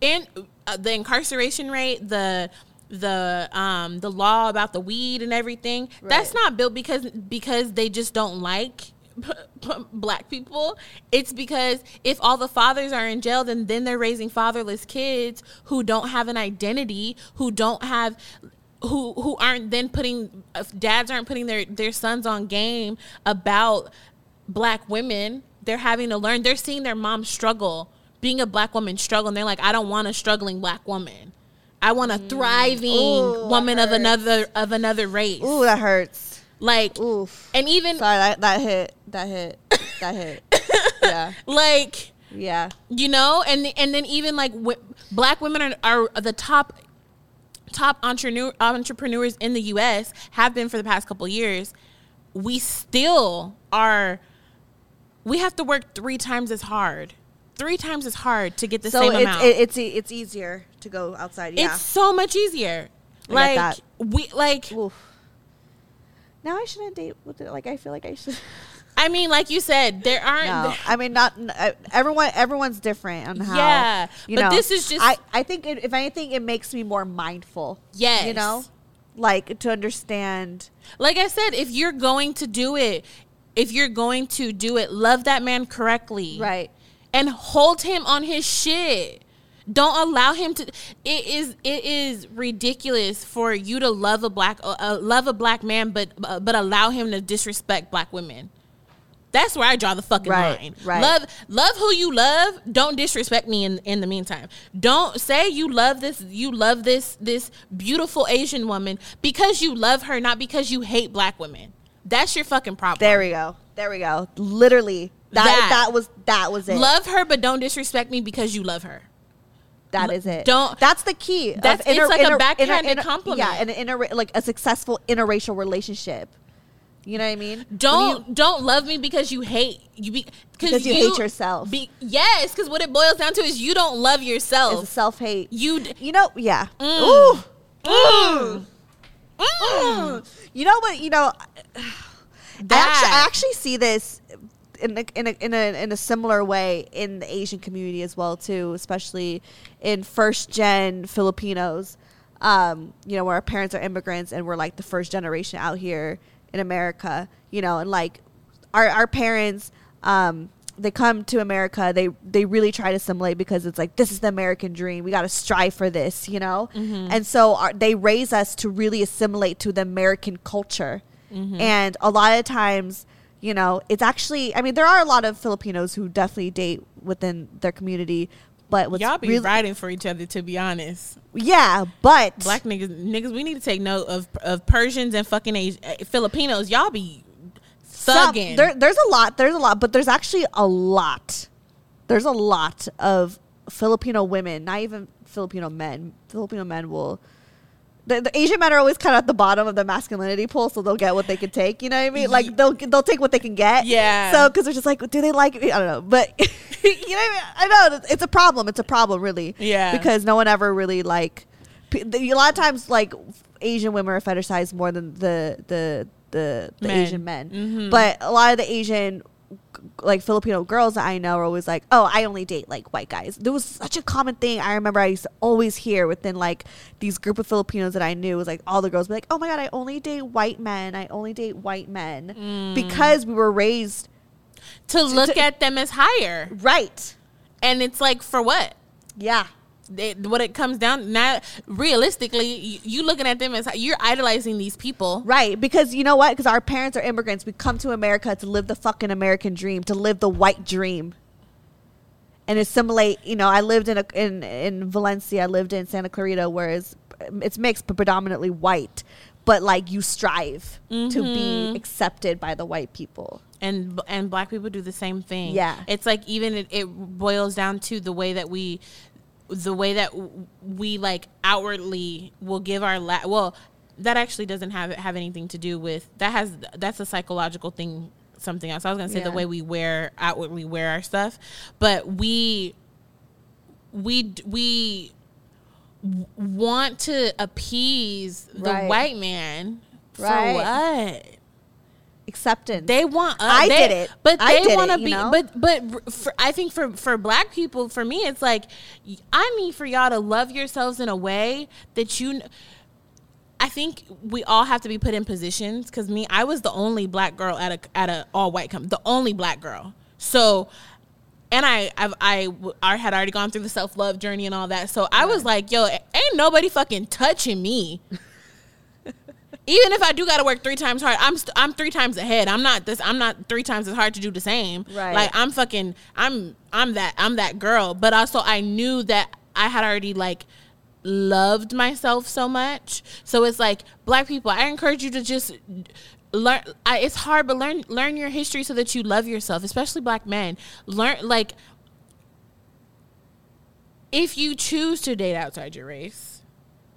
and uh, the incarceration rate, the the um the law about the weed and everything, Right. that's not built because because they just don't like (laughs) black people it's because if all the fathers are in jail then then they're raising fatherless kids who don't have an identity who don't have who who aren't then putting dads aren't putting their their sons on game about black women they're having to learn they're seeing their mom struggle. Being a black woman struggle and they're like i don't want a struggling black woman. I want a mm. thriving Ooh, woman of another of another race. Ooh, that hurts. Like Oof. and even Sorry, that, that hit. That hit. That hit. (laughs) yeah. like Yeah. you know and and then even like w- black women are, are the top top entrepreneur entrepreneurs in the US have been for the past couple years we still are we have to work 3 times as hard 3 times as hard to get the so same it's amount it, it's it's easier to go outside. Yeah. it's so much easier I like that. we like Oof. Now I shouldn't date with it. Like I feel like I should. I mean like you said there aren't No, I mean not uh, everyone. Everyone's different on how. Yeah, you but know. this is just- I I think it, if anything, it makes me more mindful. Yes. You know, like to understand. like I said, if you're going to do it, if you're going to do it, love that man correctly. Right. And hold him on his shit. Don't allow him to it is it is ridiculous for you to love a black uh, uh, love a black man but uh, but allow him to disrespect black women. That's where I draw the fucking Right, line. right. Love love who you love. Don't disrespect me in in the meantime. Don't say you love this you love this this beautiful Asian woman because you love her, not because you hate black women. That's your fucking problem. There we go. There we go. Literally, that That. that, was that was it. Love her, but don't disrespect me because you love her. That is it. Don't- That's the key. That's- it's like a backhanded compliment. Yeah, an inter like a successful interracial relationship. You know what I mean? Don't you- don't love me because you hate you be, Because you hate yourself. Be, yes, because what it boils down to is you don't love it's yourself. self hate. You d- You know, yeah. Mm. Ooh. Mm. Mm. You know what? You know, I actually, I actually see this in a, in a in a in a similar way in the Asian community as well too, especially in first gen Filipinos. Um, you know, where our parents are immigrants and we're like the first generation out here in America. You know, and like our our parents. Um, they come to America. They they really try to assimilate because it's like this is the American dream. We got to strive for this, you know. And so our, they raise us to really assimilate to the American culture. And a lot of times, you know, it's actually. I mean, there are a lot of Filipinos who definitely date within their community, But what's Y'all be really, riding for each other, to be honest. yeah, but Black niggas, niggas, we need to take note of of Persians and fucking Asi- uh, Filipinos. Y'all be thugging. there, there's a lot. There's a lot, but there's actually a lot. There's a lot of Filipino women, not even Filipino men. Filipino men will. The, the Asian men are always kind of at the bottom of the masculinity pool, so they'll get what they can take. You know what I mean? Like they'll they'll take what they can get. Yeah. So because they're just like, do they like me? I don't know, but (laughs) you know what I mean? I know it's a problem. It's a problem, really. Yeah. Because no one ever really like. A lot of times, like Asian women are fetishized more than the the the, the Men. Asian men. Mhm. But a lot of the Asian like Filipino girls that I know are always like, "Oh, I only date like white guys." There was such a common thing. I remember I used to always hear within like these group of Filipinos that I knew was like all the girls be like, "Oh my god, I only date white men. I only date white men," Mm. because we were raised to look to- at them as higher, right. and it's like for what? Yeah, It, what it comes down now, realistically, you, you looking at them as you're idolizing these people. right. Because you know what? Because our parents are immigrants. We come to America to live the fucking American dream, to live the white dream. And assimilate, you know, I lived in a, in in Valencia, I lived in Santa Clarita, whereas it's mixed but predominantly white. But like you strive to be mm-hmm. accepted by the white people. and and black people do the same thing. Yeah. it's like even it, it boils down to the way that we, the way that we like outwardly will give our la- well. That actually doesn't have have anything to do with that has that's a psychological thing something else. I was gonna say the way we wear outwardly wear our stuff, but we we we want to appease the Right. white man for Right. what? Acceptance. They want. Uh, I they- did it. but I they want to you be. know? But but for, I think for for black people, for me, it's like I need for y'all to love yourselves in a way that you. I think we all have to be put in positions because me, I was the only black girl at a at a all white company, the only black girl. So, and I I've, I I had already gone through the self love journey and all that. So I was like, yo, ain't nobody fucking touching me. Even if I do got to work three times hard, I'm st- I'm three times ahead. I'm not this. I'm not three times as hard to do the same. Right. Like I'm fucking. I'm I'm that I'm that girl. But also I knew that I had already like loved myself so much. So it's like black people. I encourage you to just learn. I, it's hard, but learn learn your history so that you love yourself, especially black men. Learn like if you choose to date outside your race,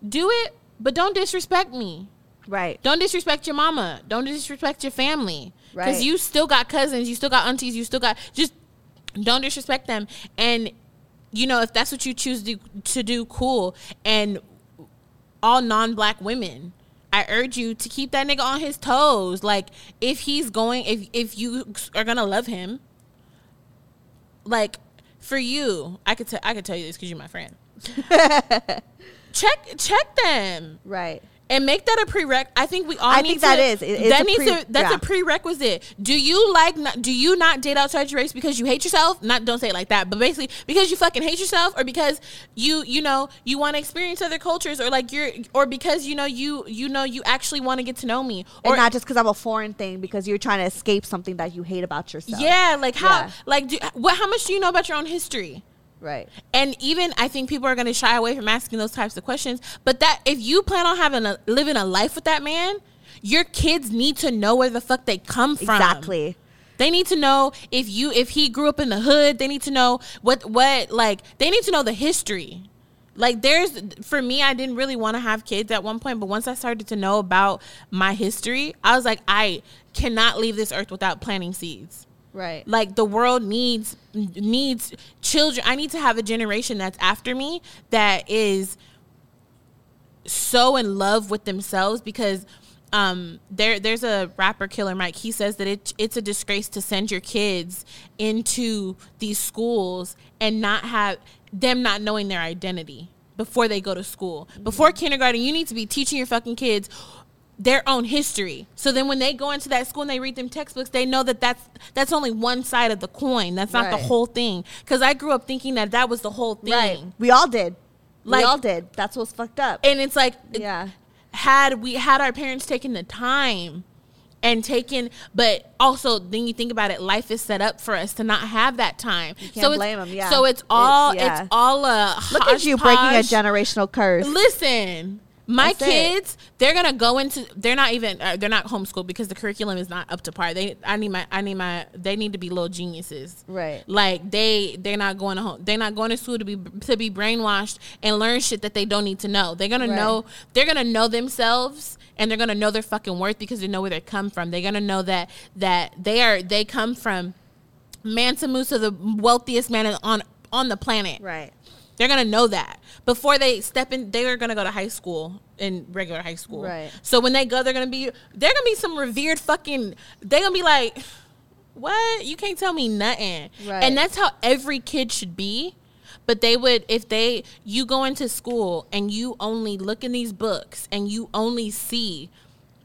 do it, but don't disrespect me. Right. Don't disrespect your mama. Don't disrespect your family. Right. Because you still got cousins, you still got aunties, you still got just don't disrespect them. And you know, if that's what you choose to, to do, cool. And all non-black women, I urge you to keep that nigga on his toes. Like if he's going, if if you are gonna love him, like for you, I could tell I could tell you this because you're my friend. (laughs) check check them Right. And make that a prereq. I think we all I need think to. that is. It- that needs pre- to. That's yeah. a prerequisite. Do you like? Not, do you not date outside your race because you hate yourself? Not don't say it like that, but basically because you fucking hate yourself, or because you you know you want to experience other cultures, or like you're, or because you know you you know you actually want to get to know me, or and not just because I'm a foreign thing, because you're trying to escape something that you hate about yourself. yeah, like how Yeah. like do, what? How much do you know about your own history? Right. and even I think people are going to shy away from asking those types of questions. But that if you plan on having a living a life with that man, your kids need to know where the fuck they come from. Exactly. They need to know if you if he grew up in the hood. They need to know what what like they need to know the history. Like there's for me, I didn't really want to have kids at one point, but once I started to know about my history, I was like, I cannot leave this earth without planting seeds Right. like the world needs needs children. I need to have a generation that's after me that is so in love with themselves because um there there's a rapper killer mike. He says that it, it's a disgrace to send your kids into these schools and not have them not knowing their identity before they go to school. Before kindergarten you need to be teaching your fucking kids their own history. So then when they go into that school and they read them textbooks, they know that that's that's only one side of the coin. That's not the whole thing. Cuz I grew up thinking that that was the whole thing. Right. We all did. Like- we all did. That's what's fucked up. And it's like yeah. had we had our parents taken the time and taking but also then you think about it life is set up for us to not have that time can't so it's, blame 'em, yeah. so it's all It's- yeah. it's all a Look at you breaking a generational curse. Listen, my That's it. kids, they're gonna go into. They're not even. Uh, they're not homeschooled because the curriculum is not up to par. They. I need my. I need my. They need to be little geniuses. Right. Like they. They're not going to home. They're not going to school to be to be brainwashed and learn shit that they don't need to know. They're gonna Right. know. They're gonna know themselves. And they're gonna know their fucking worth because they know where they come from. They're gonna know that that they are they come from Mansa Musa, the wealthiest man on on the planet. Right. They're gonna know that before they step in. They are gonna go to high school in regular high school. Right. So when they go, they're gonna be. They're gonna be some revered fucking. They're gonna be like, what? You can't tell me nothing. Right. And that's how every kid should be. But they would if they you go into school and you only look in these books and you only see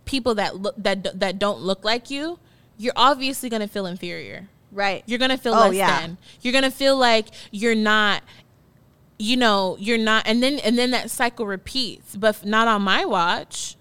people that look that that don't look like you, you're obviously gonna feel inferior. Right. You're gonna feel Oh, less yeah. than. You're gonna feel like you're not. You know, you're not, and then and then that cycle repeats, but not on my watch.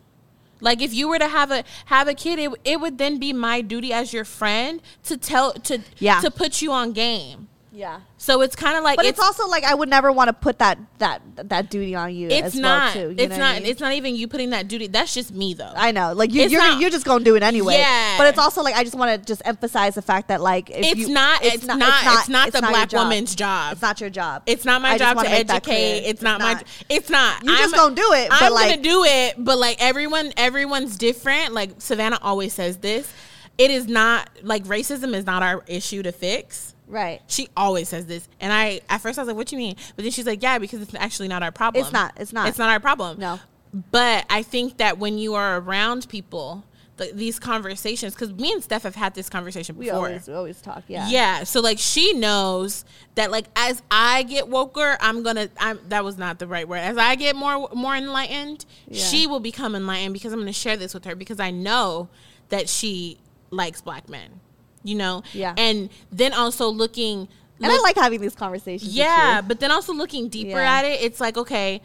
Like if you were to have a have a kid, it, it would then be my duty as your friend to tell to Yeah. to put you on game. Yeah. So it's kind of like But it's, also like I would never want to put that that that duty on you. it's as not Well too, you it's not I mean? it's not even you putting that duty. That's just me though. I know, like you, It's you're not- you're just gonna do it anyway. Yeah. But it's also like I just want to just emphasize the fact that like if it's, you- not, it's, not, it's not the your black job. woman's job. It's not your job. It's not my I job to educate. clear. It's, not, my. It's not. You're just gonna do it, I'm like- gonna do it, but like everyone, everyone's different. Like Savannah always says this. It is not like racism is not our issue to fix. Right. She always says this, and I at first I was like, "What do you mean?" But then she's like, "Yeah, because it's actually not our problem. It's not. It's not. It's not our problem. No. But I think that when you are around people, th- these conversations, because me and Steph have had this conversation We before. always we always talk. Yeah. Yeah. So like she knows that like as I get woker, I'm gonna I'm that was not the right word. As I get more more enlightened, Yeah. she will become enlightened because I'm gonna share this with her because I know that she likes black men. You know? Yeah. And then also looking And I like having these conversations. yeah, but then also looking deeper Yeah. at it, it's like okay,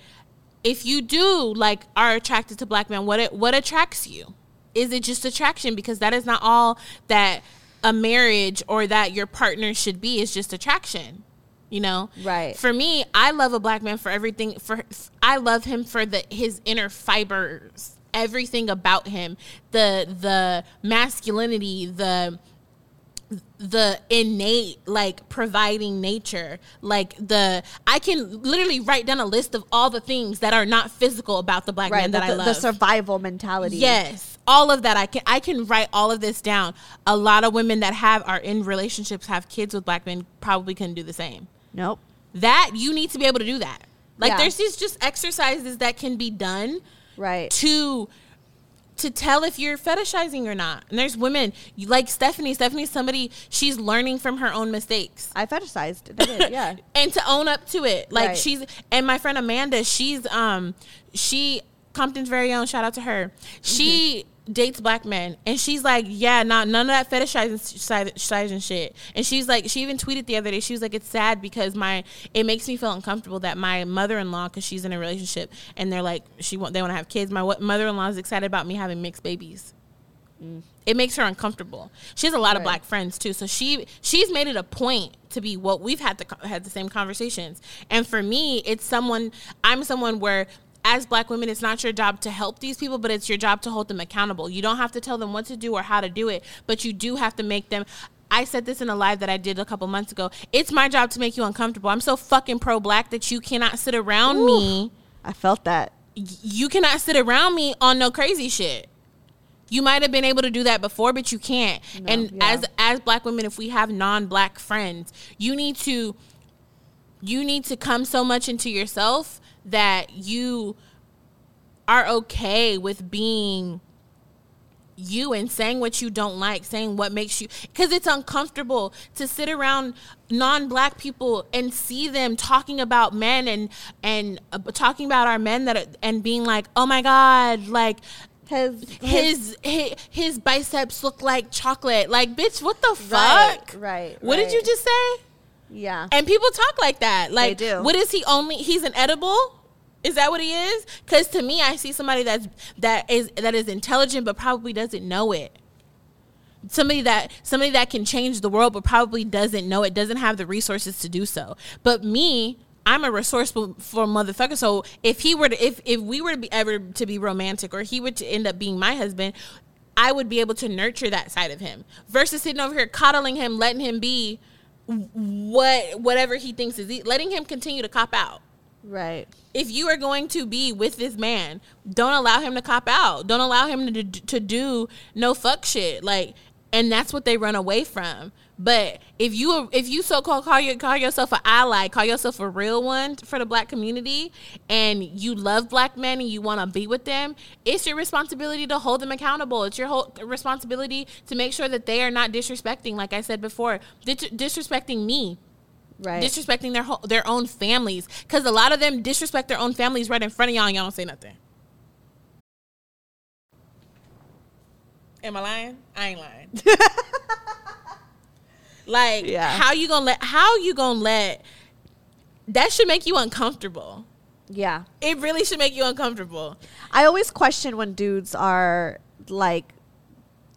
if you do like are attracted to black men, what it, what attracts you? Is it just attraction? Because that is not all that a marriage or that your partner should be. Is just attraction. You know, Right. For me, I love a black man for everything. For I love him for the his inner fibers, everything about him, the the masculinity, the the innate like providing nature like the i can literally write down a list of all the things that are not physical about the black right. man The, that i love the survival mentality. yes all of that i can i can write all of this down a lot of women that have are in relationships have kids with black men probably couldn't do the same Nope. that you need to be able to do that like Yeah. there's these just exercises that can be done Right. to to tell if you're fetishizing or not. And there's women like Stephanie. Stephanie's somebody she's learning from her own mistakes. I fetishized. Did. Yeah. (laughs) and to own up to it. Like Right. she's and my friend Amanda, she's um she Compton's very own, shout out to her. She dates black men and she's like, Yeah, not none of that fetishizing side side and shit. And she's like she even tweeted the other day, she was like, It's sad because my it makes me feel uncomfortable that my mother in law, because she's in a relationship and they're like she want they want to have kids, my mother in law is excited about me having mixed babies it makes her uncomfortable. She has a lot of black friends too, so she she's made it a point to be what we've had the had the same conversations. And for me, it's someone I'm someone where as black women, it's not your job to help these people, but it's your job to hold them accountable. You don't have to tell them what to do or how to do it, but you do have to make them. I said this in a live that I did a couple months ago. It's my job to make you uncomfortable. I'm so fucking pro black that you cannot sit around me I felt that. you cannot sit around me on no crazy shit. You might have been able to do that before, but you can't. and yeah. as as black women, if we have non-black friends, you need to you need to come so much into yourself that you are okay with being you and saying what you don't like, saying what makes you because it's uncomfortable to sit around non-black people and see them talking about men and and uh, talking about our men that are, and being like, "Oh my god, like His his his, his biceps look like chocolate." Like, bitch, what the fuck? right, What did you just say? yeah. And people talk like that. Like, do. what is he only? He's an edible. Is that what he is? Because to me, I see somebody that's that is that is intelligent, but probably doesn't know it. somebody that somebody that can change the world but probably doesn't know it doesn't have the resources to do so but me I'm a resourceful for motherfucker. So if he were to, if if we were to be ever to be romantic, or he were to end up being my husband, I would be able to nurture that side of him versus sitting over here coddling him, letting him be what whatever he thinks is, letting him continue to cop out. Right. If you are going to be with this man, don't allow him to cop out. Don't allow him to to do no fuck shit. Like, and that's what they run away from. But if you if you so called call you call yourself an ally, call yourself a real one for the black community, and you love black men and you want to be with them, it's your responsibility to hold them accountable. It's your whole responsibility to make sure that they are not disrespecting, like I said before, dis- disrespecting me. Right. Disrespecting their whole, their own families, because a lot of them disrespect their own families right in front of y'all, and y'all don't say nothing. Am I lying? I ain't lying. (laughs) Like, Yeah. how you gonna let? How you gonna let? That should make you uncomfortable. yeah. It really should make you uncomfortable. I always question when dudes are like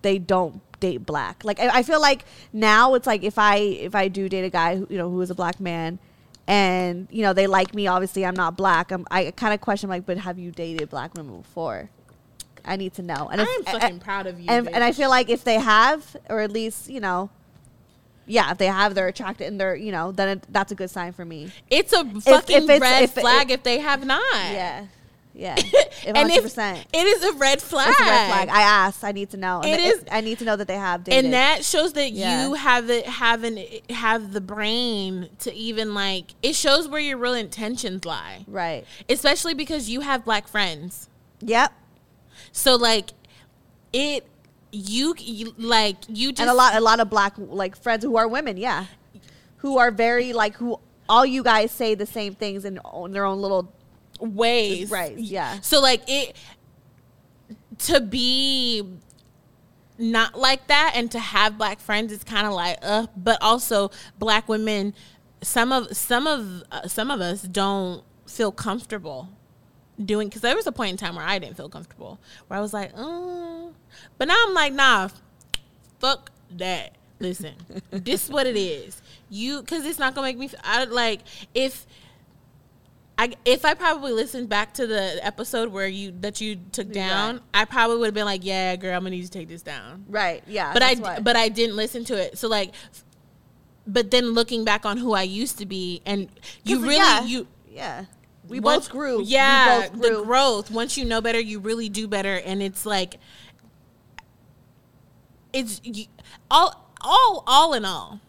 they don't date black. Like I, I feel like now it's like if I if I do date a guy who, you know who is a black man and you know they like me obviously I'm not black. I'm, I kind of question like but have you dated black women before? I need to know. And I am fucking proud of you. and, and I feel like if they have or at least, you know yeah, if they have, they're attracted, and they're, you know, then it, that's a good sign for me. it's a fucking if it's- red if flag if they have not. Yeah, yeah, (laughs) and hundred if percent. it is a red flag, It's a red flag. I asked. I need to know. And It is- I need to know that they have dated. and that shows that Yeah. you have it have an have the brain to even like it shows where your real intentions lie right. especially because you have black friends Yep. so like it you, you like you just and a lot, a lot of black like friends who are women. Yeah, who are very like who all you guys say the same things in, in their own little ways. Right, yeah. So like it to be not like that and to have black friends is kind of like uh but also black women some of some of uh, some of us don't feel comfortable doing because there was a point in time where I didn't feel comfortable where I was like oh but now I'm like nah fuck that listen this is what it is you because it's not gonna make me I like if I, if I probably listened back to the episode where you that you took down, Right. I probably would have been like, "Yeah, girl, I'm gonna need to take this down." right. Yeah, but I what- but I didn't listen to it. So like, but then looking back on who I used to be, and you really yeah, you yeah. We once- both grew. Yeah, we both grew. the growth. Once you know better, you really do better, and it's like it's you, all all all in all,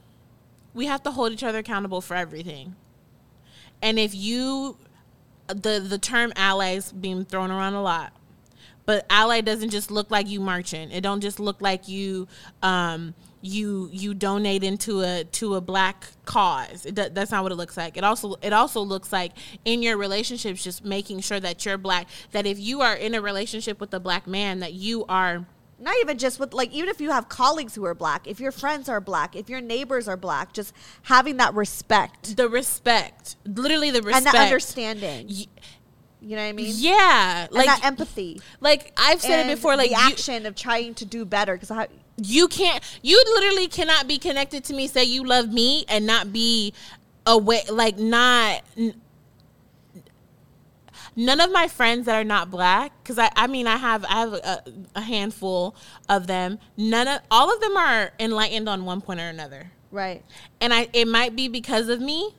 we have to hold each other accountable for everything. And if you the the term allies being thrown around a lot, but ally doesn't just look like you marching. It don't just look like you um you you donate into a to a black cause. It, that's not what it looks like. It also it also looks like in your relationships just making sure that you're black that if you are in a relationship with a black man that you are not even just with like even if you have colleagues who are black if your friends are black if your neighbors are black just having that respect. The respect, literally the respect and that understanding. Y- you know what i mean? Yeah, and like that empathy. like I've said and it before like the you- action of trying to do better because you can't you literally cannot be connected to me say you love me and not be away like not none of my friends that are not black because I, I mean i have i have a, a handful of them none of all of them are enlightened on one point or another. Right. And I it might be because of me.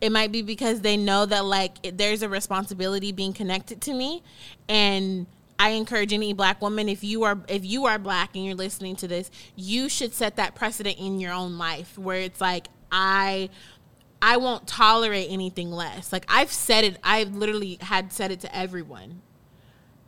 It might be because they know that like it, there's a responsibility being connected to me, and I encourage any black woman if you are if you are black and you're listening to this, you should set that precedent in your own life where it's like I I won't tolerate anything less. Like I've said it, I've literally had said it to everyone.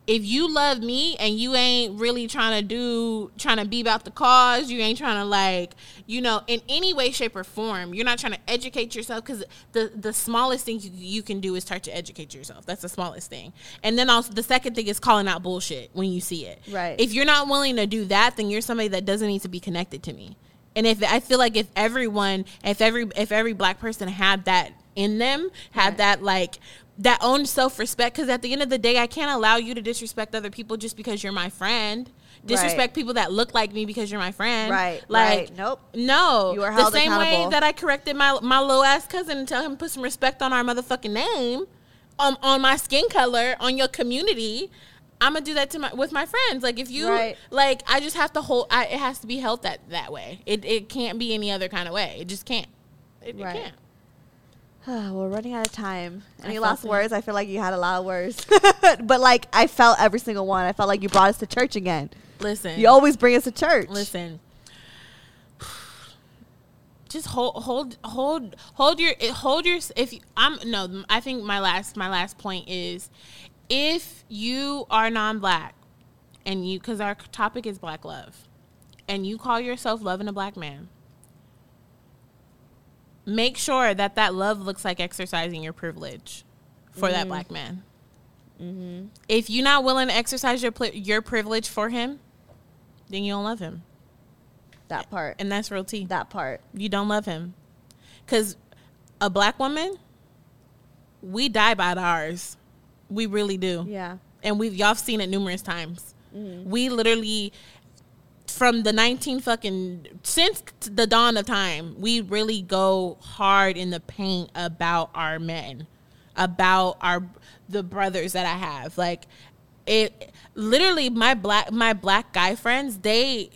If you love me and you ain't really trying to do trying to be about the cause you ain't trying to like you know in any way shape or form you're not trying to educate yourself because the the smallest thing you, you can do is start to educate yourself. That's the smallest thing. And then also the second thing is calling out bullshit when you see it. Right. if you're not willing to do that then you're somebody that doesn't need to be connected to me and if i feel like if everyone if every if every black person had that in them had Right. that like that own self respect because at the end of the day, I can't allow you to disrespect other people just because you're my friend. disrespect people that look like me because you're my friend. Right, Like, right. Nope. No. You are the same way that I corrected my my little ass cousin and tell him to put some respect on our motherfucking name, um, on my skin color, on your community. I'm gonna do that to my with my friends. Like if you Right. like, I just have to hold. I, it has to be held that that way. It it can't be any other kind of way. It just can't. It, it Right. can't. (sighs) We're running out of time. Any last it. words? I feel like you had a lot of words, (laughs) but like I felt every single one. I felt like you brought us to church again. Listen. You always bring us to church. Listen. (sighs) Just hold, hold, hold, hold your, hold your. If you, I'm no, I think my last, my last point is, if you are non-black, and you, because our topic is black love, and you call yourself loving a black man, make sure that that love looks like exercising your privilege for that mm-hmm. black man. Mm-hmm. If you're not willing to exercise your your privilege for him, then you don't love him. That part. And that's real tea. that part. You don't love him. Because a black woman, we die by the ours. We really do. Yeah. And we've y'all seen it numerous times. Mm-hmm. We literally from the 19 fucking since the dawn of time, we really go hard in the paint about our men, about our the brothers that I have. Like it literally my black my black guy friends, they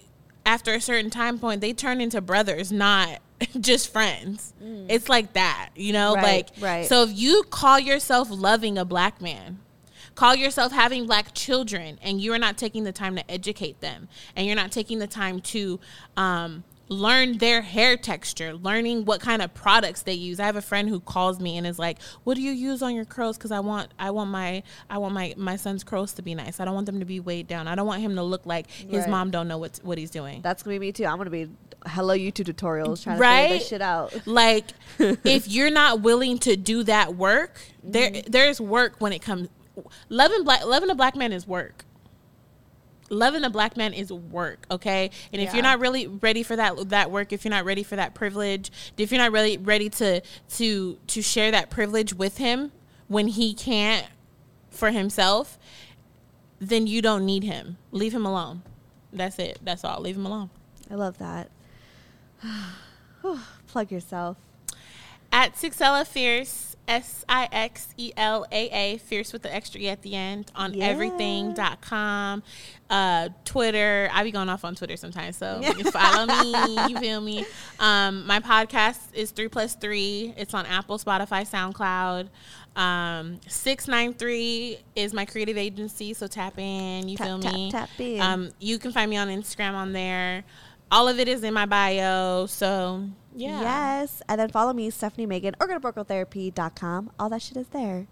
after a certain time point, they turn into brothers, not (laughs) just friends. It's like that, you know? Mm. Right, like right. so if you call yourself loving a black man, call yourself having black children and you are not taking the time to educate them and you're not taking the time to um, learn their hair texture learning what kind of products they use i have a friend who calls me and is like what do you use on your curls because i want i want my i want my my son's curls to be nice i don't want them to be weighed down i don't want him to look like his Right. mom don't know what what he's doing That's gonna be me too. I'm gonna be hello YouTube tutorials trying to Right? figure this shit out. like (laughs) if you're not willing to do that work there Mm-hmm. there's work when it comes loving black loving a black man is work loving a black man is work okay and if you're not really ready for that that work if you're not ready for that privilege if you're not really ready to to to share that privilege with him when he can't for himself then you don't need him leave him alone that's it that's all leave him alone I love that. (sighs) Plug yourself. At Sixella Fierce, S I X E L A A, Fierce with the extra E at the end on Yeah. everything.com, uh, Twitter. I be going off on Twitter sometimes, so you (laughs) follow me. You feel me? Um, my podcast is three plus three. It's on Apple, Spotify, SoundCloud. Um, six nine three is my creative agency, so tap in. You Tap, feel tap, me? tap in. Um, you can find me on Instagram on there. All of it is in my bio. So yeah. Yes. And then follow me, Stephanie Megan, or go to BrokerTherapy.com. All that shit is there.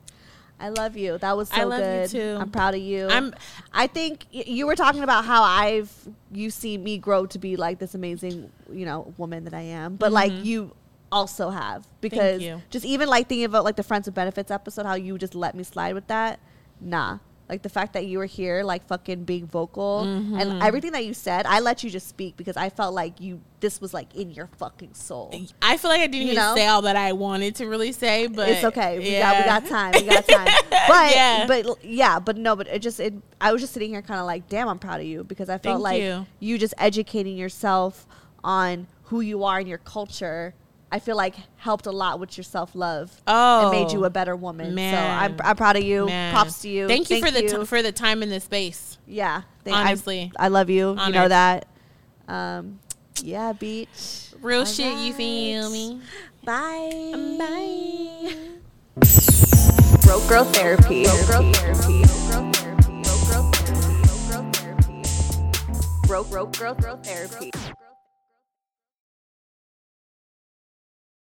I love you. That was so I love you good. too. I'm proud of you. I'm- I think y- you were talking about how I've you see me grow to be like this amazing, you know, woman that I am. But like mm-hmm. you also have because you. just even like thinking about like the friends with benefits episode, how you just let me slide with that. Nah. Like the fact that you were here, like fucking being vocal Mm-hmm. and everything that you said, I let you just speak because I felt like you, this was like in your fucking soul. I feel like I didn't You even know? say all that I wanted to really say, but it's okay. We yeah. got we got time. We got time. (laughs) But Yeah. but yeah, but no, but it just it I was just sitting here kind of like, damn, I'm proud of you because I felt Thank like you. just educating yourself on who you are and your culture. I feel like helped a lot with your self love. Oh, and made you a better woman. man. So I'm, I'm proud of you. Man. Props to you. Thank you for the t- for the time in this space. yeah. Thank- I- honestly. I, love you. You know that. Um, yeah, beach. Real All shit, you feel me? Bye. Bye. Broke Girl Therapy. Broke Girl Therapy. Broke girl therapy. Broke Girl Girl Therapy.